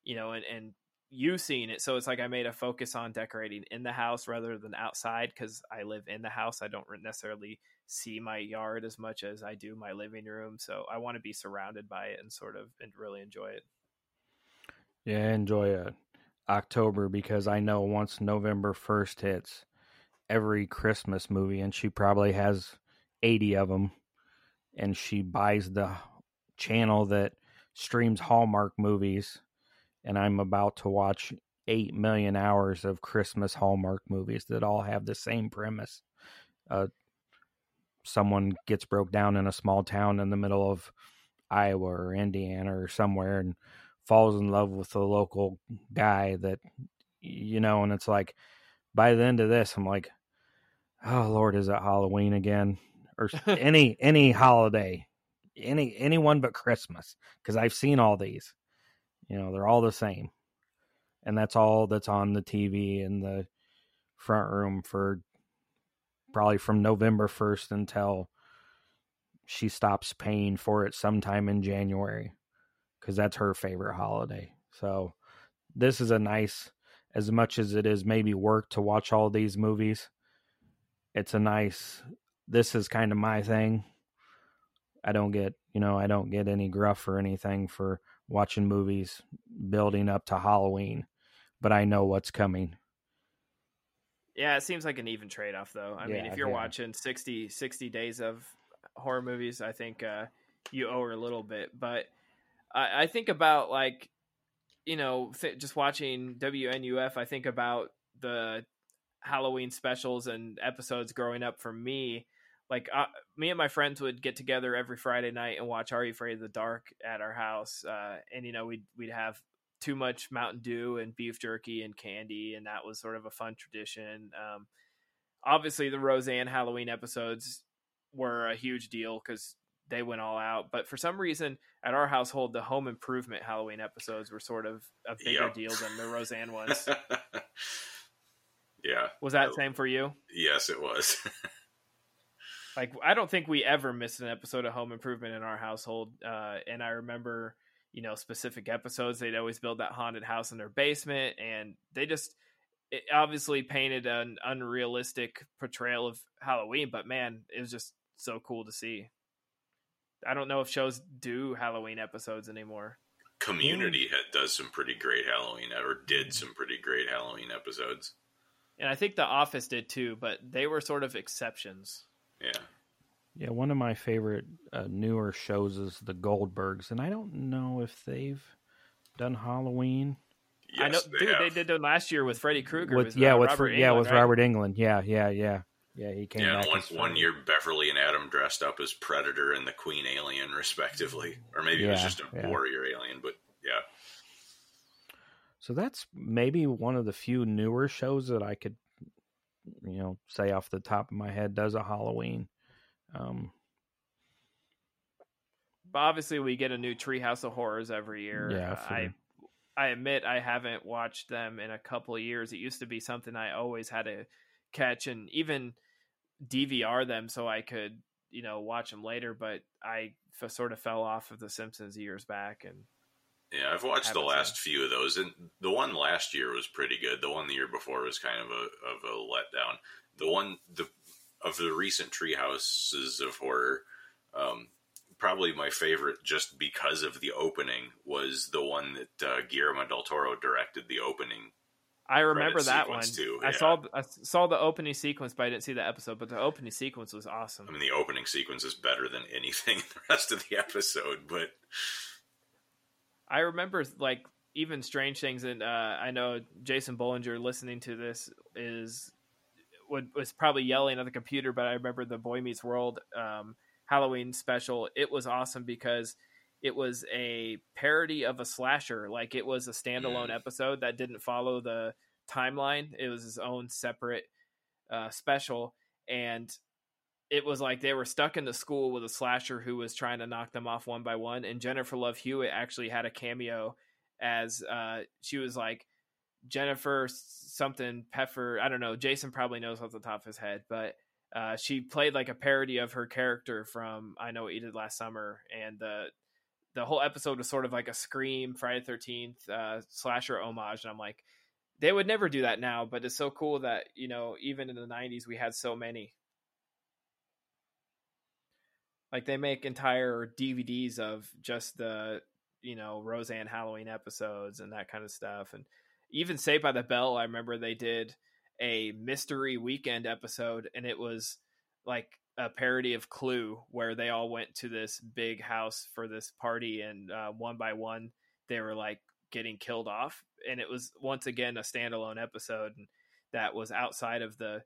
you know, and, and you seeing it. So it's like I made a focus on decorating in the house rather than outside because I live in the house. I don't necessarily see my yard as much as I do my living room. So I want to be surrounded by it and sort of and really enjoy it. Yeah, enjoy it. October because I know once November 1st hits, every Christmas movie, and she probably has 80 of them, and she buys the channel that streams Hallmark movies and I'm about to watch 8 million hours of Christmas Hallmark movies that all have the same premise. Uh, someone gets broke down in a small town in the middle of Iowa or Indiana or somewhere and falls in love with a local guy that, you know, and it's like, by the end of this, I'm like, oh Lord, is it Halloween again? Or any any holiday, any anyone but Christmas, because I've seen all these. You know, they're all the same. And that's all that's on the TV in the front room for probably from November 1st until she stops paying for it sometime in January because that's her favorite holiday. So this is a nice, as much as it is maybe work to watch all these movies, it's a nice, this is kind of my thing. I don't get, you know, I don't get any gruff or anything for watching movies building up to Halloween, but I know what's coming. Yeah, it seems like an even trade off though. I Yeah, mean, if you're yeah. watching 60, 60 days of horror movies, I think uh, you owe her a little bit. But I, I think about like, you know, th- just watching WNUF, I think about the Halloween specials and episodes growing up for me. Like uh, me and my friends would get together every Friday night and watch Are You Afraid of the Dark at our house, uh, and you know we'd we'd have too much Mountain Dew and beef jerky and candy, and that was sort of a fun tradition. Um, obviously, the Roseanne Halloween episodes were a huge deal because they went all out. But for some reason, at our household, the Home Improvement Halloween episodes were sort of a bigger Yep. deal than the Roseanne ones. yeah. Was that same for you? Yes, it was. like I don't think we ever missed an episode of Home Improvement in our household. Uh, and I remember, you know, specific episodes. They'd always build that haunted house in their basement, and they just it obviously painted an unrealistic portrayal of Halloween. But man, it was just so cool to see. I don't know if shows do Halloween episodes anymore. Community does some pretty great Halloween, or did some pretty great Halloween episodes. And I think The Office did too, but they were sort of exceptions. Yeah. Yeah, one of my favorite uh, newer shows is The Goldbergs, and I don't know if they've done Halloween. I know, dude. They did them last year with Freddy Krueger. with with, yeah, uh, with Robert yeah, Englund, with right? Robert Englund. Yeah, yeah, yeah. Yeah, he came Yeah, back. one, one year Beverly and Adam dressed up as Predator and the Queen Alien, respectively. Or maybe it was just a yeah. warrior alien, but yeah. So that's maybe one of the few newer shows that I could, you know, say off the top of my head does a Halloween. Um, But obviously, we get a new Treehouse of Horrors every year. Yeah, for- I I admit I haven't watched them in a couple of years. It used to be something I always had to catch and even DVR them so I could you know watch them later. But I f- sort of fell off of The Simpsons years back, and Yeah, I've watched the last few of those, and the one last year was pretty good. The one the year before was kind of a of a letdown. The one the of the recent Treehouses of Horror, um, probably my favorite, just because of the opening, was the one that uh, Guillermo del Toro directed. The opening, I remember that one. too, I yeah. saw I saw the opening sequence, but I didn't see the episode. But the opening sequence was awesome. I mean, the opening sequence is better than anything in the rest of the episode, but I remember like even strange things, and uh, I know Jason Bollinger listening to this is would was probably yelling at the computer, but I remember the Boy Meets World um, Halloween special. It was awesome because it was a parody of a slasher. Like it was a standalone episode that didn't follow the timeline. It was his own separate uh, special, and it was like they were stuck in the school with a slasher who was trying to knock them off one by one. And Jennifer Love Hewitt actually had a cameo as uh, she was like Jennifer something Peffer. I don't know. Jason probably knows off the top of his head, but uh, she played like a parody of her character from I Know What You Did Last Summer, and the the whole episode was sort of like a Scream Friday Thirteenth uh, slasher homage. And I'm like, they would never do that now, but it's so cool that you know even in the '90s we had so many. Like they make entire DVDs of just the you know Roseanne Halloween episodes and that kind of stuff, and even Saved by the Bell. I remember they did a mystery weekend episode, and it was like a parody of Clue, where they all went to this big house for this party, and uh, one by one they were like getting killed off, and it was once again a standalone episode, and that was outside of the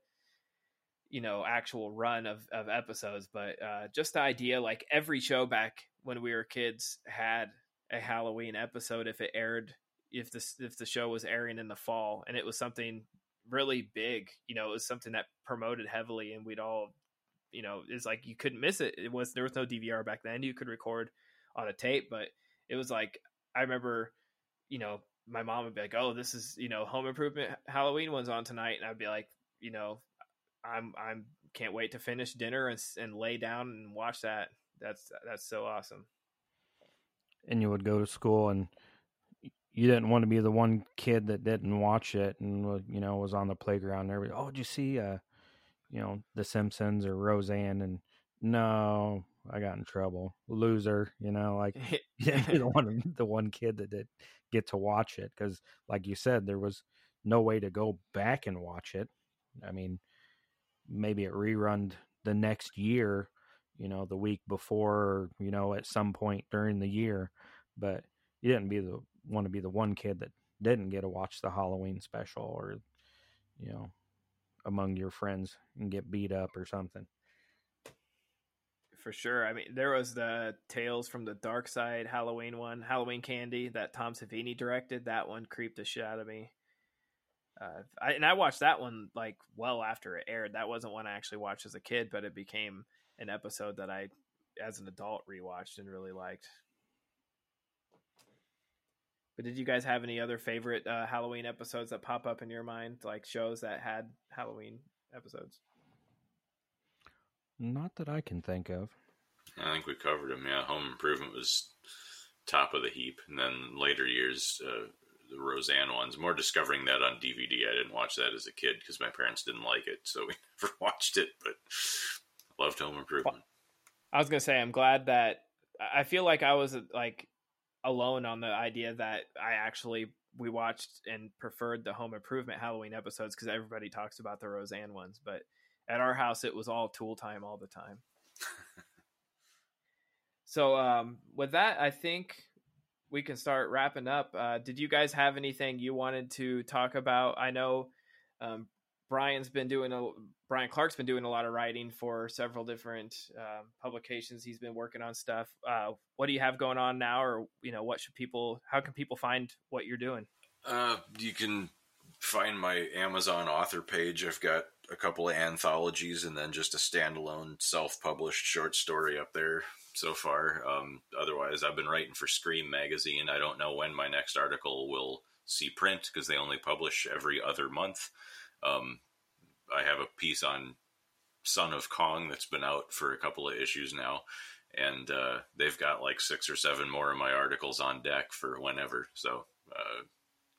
you know actual run of, of episodes but uh, just the idea like every show back when we were kids had a halloween episode if it aired if this if the show was airing in the fall and it was something really big you know it was something that promoted heavily and we'd all you know it's like you couldn't miss it. It was there was no dvr back then. You could record on a tape but it was like i remember you know my mom would be like oh this is you know home improvement halloween one's on tonight and i'd be like you know I'm I'm can't wait to finish dinner and and lay down and watch that. That's that's so awesome. and you would go to school and you didn't want to be the one kid that didn't watch it and you know was on the playground and everybody oh did you see uh you know the simpsons or roseanne and no i got in trouble loser you know like the one the one kid that did get to watch it because like you said there was no way to go back and watch it i mean maybe it rerun the next year you know the week before you know at some point during the year but you didn't be the want to be the one kid that didn't get to watch the halloween special or you know among your friends and get beat up or something For sure. I mean, there was the Tales from the Dark Side Halloween one, Halloween Candy that Tom Savini directed. That one creeped the shit out of me. Uh, I, and I watched that one like well after it aired. That wasn't one I actually watched as a kid, but it became an episode that I, as an adult, rewatched and really liked. But did you guys have any other favorite uh, Halloween episodes that pop up in your mind, like shows that had Halloween episodes? not that i can think of I think we covered them. Yeah, Home Improvement was top of the heap, and then later years, uh, the Roseanne ones. More discovering that on DVD. I didn't watch that as a kid because my parents didn't like it, so we never watched it. But loved Home Improvement. I was gonna say I'm glad that I feel like I was like alone on the idea that I actually we watched and preferred the Home Improvement Halloween episodes because everybody talks about the Roseanne ones, but at our house it was all Tool time all the time. so um, with that, I think we can start wrapping up. Uh, did you guys have anything you wanted to talk about? I know um, Brian's been doing a Brian Clark's been doing a lot of writing for several different uh, publications. He's been working on stuff. Uh, what do you have going on now, or you know, what should people? How can people find what you're doing? Uh, you can find my Amazon author page. I've got a couple of anthologies and then just a standalone self-published short story up there so far. Um, otherwise, I've been writing for Scream magazine. I don't know when my next article will see print because they only publish every other month. Um, I have a piece on Son of Kong that's been out for a couple of issues now, and uh, they've got like six or seven more of my articles on deck for whenever. So uh,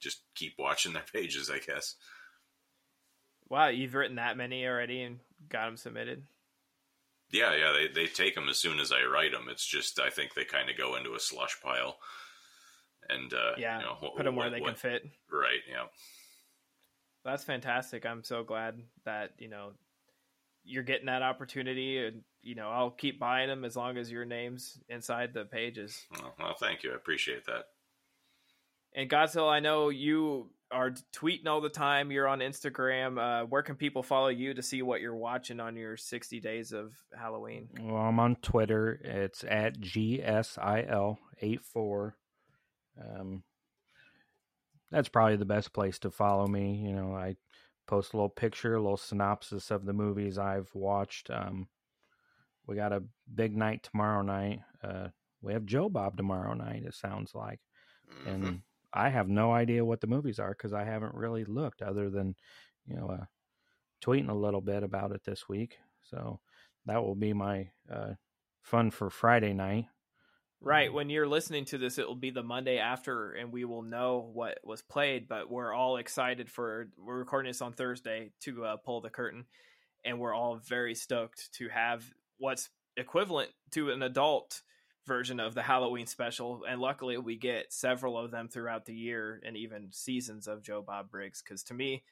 just keep watching their pages, I guess. Wow, you've written that many already and got them submitted. Yeah, yeah, they they take them as soon as I write them. It's just I think they kind of go into a slush pile, and uh, yeah, you know, what, put them where what, they what, can fit. Right. Yeah. That's fantastic. I'm so glad that you know you're getting that opportunity, and you know I'll keep buying them as long as your name's inside the pages. Well, well thank you. I appreciate that. And Godsill, I know you are tweeting all the time. You're on Instagram. Uh, where can people follow you to see what you're watching on your 60 days of Halloween? Well, I'm on Twitter. It's at GSIL84. Um, that's probably the best place to follow me. You know, I post a little picture, a little synopsis of the movies I've watched. Um, we got a big night tomorrow night. Uh, we have Joe Bob tomorrow night. It sounds like, mm-hmm. and I have no idea what the movies are because I haven't really looked other than, you know, uh, tweeting a little bit about it this week. So that will be my uh, fun for Friday night. Right. When you're listening to this, it will be the Monday after, and we will know what was played. But we're all excited for. We're recording this on Thursday to uh, pull the curtain, and we're all very stoked to have what's equivalent to an adult version of the Halloween special. And luckily, we get several of them throughout the year and even seasons of Joe Bob Briggs. Because to me,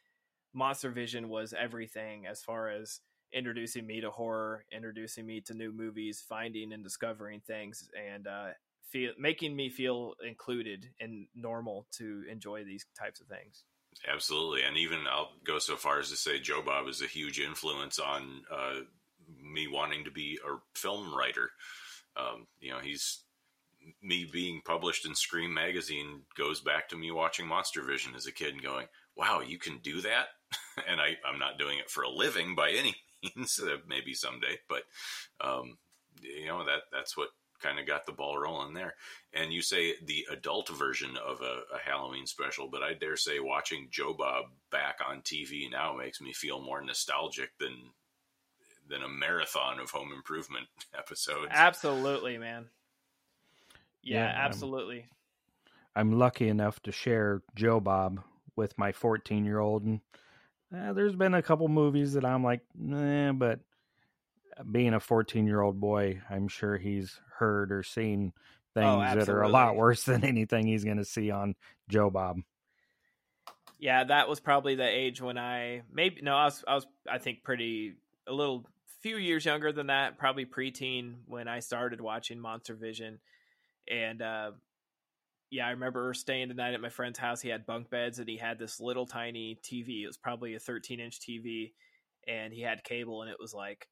Monster Vision was everything as far as introducing me to horror, introducing me to new movies, finding and discovering things, and uh, feel making me feel included and normal to enjoy these types of things. Absolutely, and even I'll go so far as to say Joe Bob is a huge influence on uh, me wanting to be a film writer. Um, you know, he's me being published in Scream magazine goes back to me watching Monster Vision as a kid and going, "Wow, you can do that." and I, I'm not doing it for a living by any means. Uh, maybe someday, but um, you know that that's what kind of got the ball rolling there. And you say the adult version of a, a, Halloween special, but I dare say watching Joe Bob back on TV now makes me feel more nostalgic than than a marathon of home improvement episodes. Absolutely, man. Yeah, yeah absolutely. I'm, I'm, lucky enough to share Joe Bob with my 14 year old, and uh, there's been a couple movies that I'm like, nah, but being a 14 year old boy, I'm sure he's heard or seen oh, things oh, that are a lot worse than anything he's going to see on Joe Bob. Yeah, that was probably the age when I maybe no, I was I was I think pretty a little few years younger than that, probably preteen when I started watching Monster Vision. And uh, yeah, I remember staying the night at my friend's house. He had bunk beds and he had this little tiny TV. It was probably a 13 inch TV, and he had cable, and it was like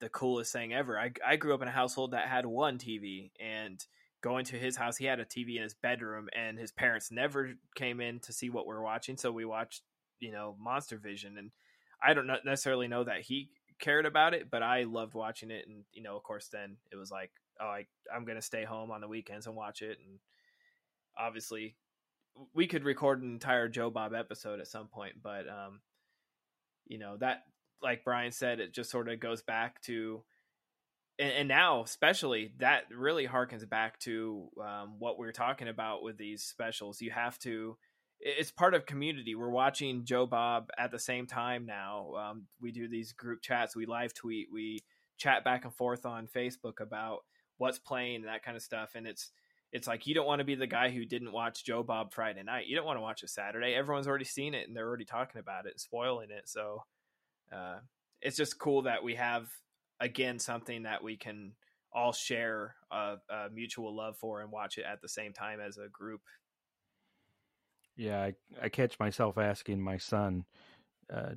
the coolest thing ever. I I grew up in a household that had one TV, and going to his house, he had a TV in his bedroom, and his parents never came in to see what we are watching, so we watched, you know, Monster Vision, and I don't necessarily know that he cared about it, but I loved watching it. And you know, of course, then it was like, oh, I, I'm gonna stay home on the weekends and watch it. And obviously, we could record an entire Joe Bob episode at some point, but um, you know that, like Brian said, it just sort of goes back to. And, now, especially, that really harkens back to um, what we we're talking about with these specials. You have to it's part of community. We're watching Joe Bob at the same time now. Um, we do these group chats, we live tweet, we chat back and forth on Facebook about what's playing and that kind of stuff. And it's it's like you don't want to be the guy who didn't watch Joe Bob Friday night. You don't want to watch it Saturday. Everyone's already seen it and they're already talking about it, spoiling it. So uh, it's just cool that we have again something that we can all share a, a mutual love for and watch it at the same time as a group yeah, I, I catch myself asking my son, uh,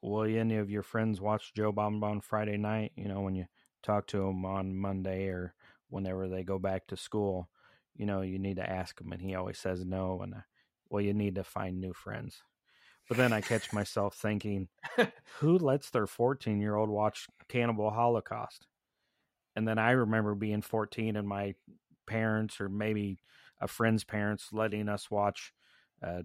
will any of your friends watch Joe Bob on Friday night? You know, when you talk to them on Monday or whenever they go back to school, you know, you need to ask him, and he always says no. And uh, well, you need to find new friends. But then I catch myself thinking, who lets their 14 year old watch Cannibal Holocaust? And then I remember being 14 and my parents, or maybe a friend's parents, letting us watch uh,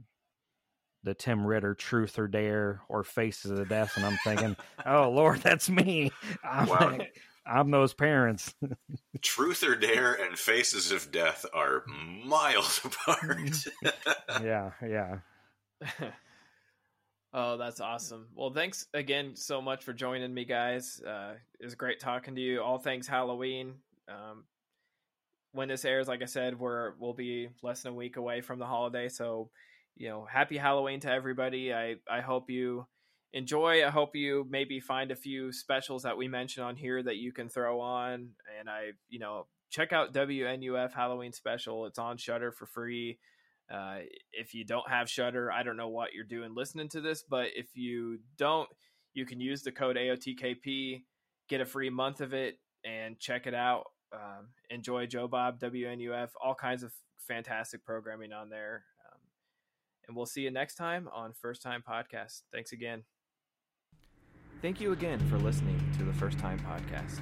the Tim Ritter Truth or Dare or Faces of Death. And I'm thinking, oh, Lord, that's me. I'm, Wow. like, I'm those parents. Truth or Dare and Faces of Death are miles apart. yeah, yeah. Oh, that's awesome. Well, thanks again so much for joining me, guys. Uh, it was great talking to you. All things Halloween. Um, when this airs, like I said, we're we'll be less than a week away from the holiday. So, you know, happy Halloween to everybody. I I hope you enjoy. I hope you maybe find a few specials that we mentioned on here that you can throw on. And I, you know, check out WNUF Halloween special. It's on Shudder for free. Uh, if you don't have Shudder, I don't know what you're doing listening to this, but if you don't, you can use the code AOTKP, get a free month of it, and check it out. Um, enjoy Joe Bob, WNUF, all kinds of fantastic programming on there. Um, and we'll see you next time on First Time Podcast. Thanks again. Thank you again for listening to the First Time Podcast.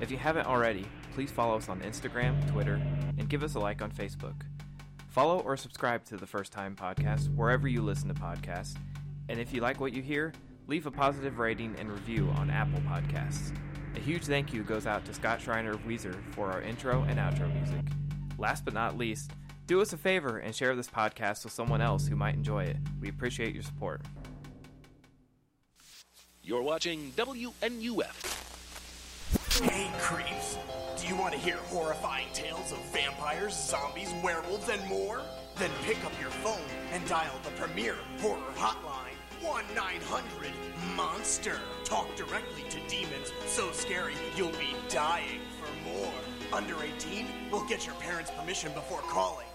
If you haven't already, please follow us on Instagram, Twitter, and give us a like on Facebook. Follow or subscribe to the First Time Podcast wherever you listen to podcasts. And if you like what you hear, leave a positive rating and review on Apple Podcasts. A huge thank you goes out to Scott Shriner of Weezer for our intro and outro music. Last but not least, do us a favor and share this podcast with someone else who might enjoy it. We appreciate your support. You're watching WNUF. Hey, creeps! Do you want to hear horrifying tales of vampires, zombies, werewolves, and more? Then pick up your phone and dial the premier horror hotline 1 900 Monster. Talk directly to demons so scary you'll be dying for more. Under 18? We'll get your parents' permission before calling.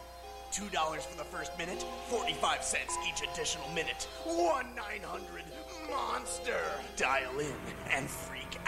$2 for the first minute, 45 cents each additional minute. 1 900 Monster. Dial in and freak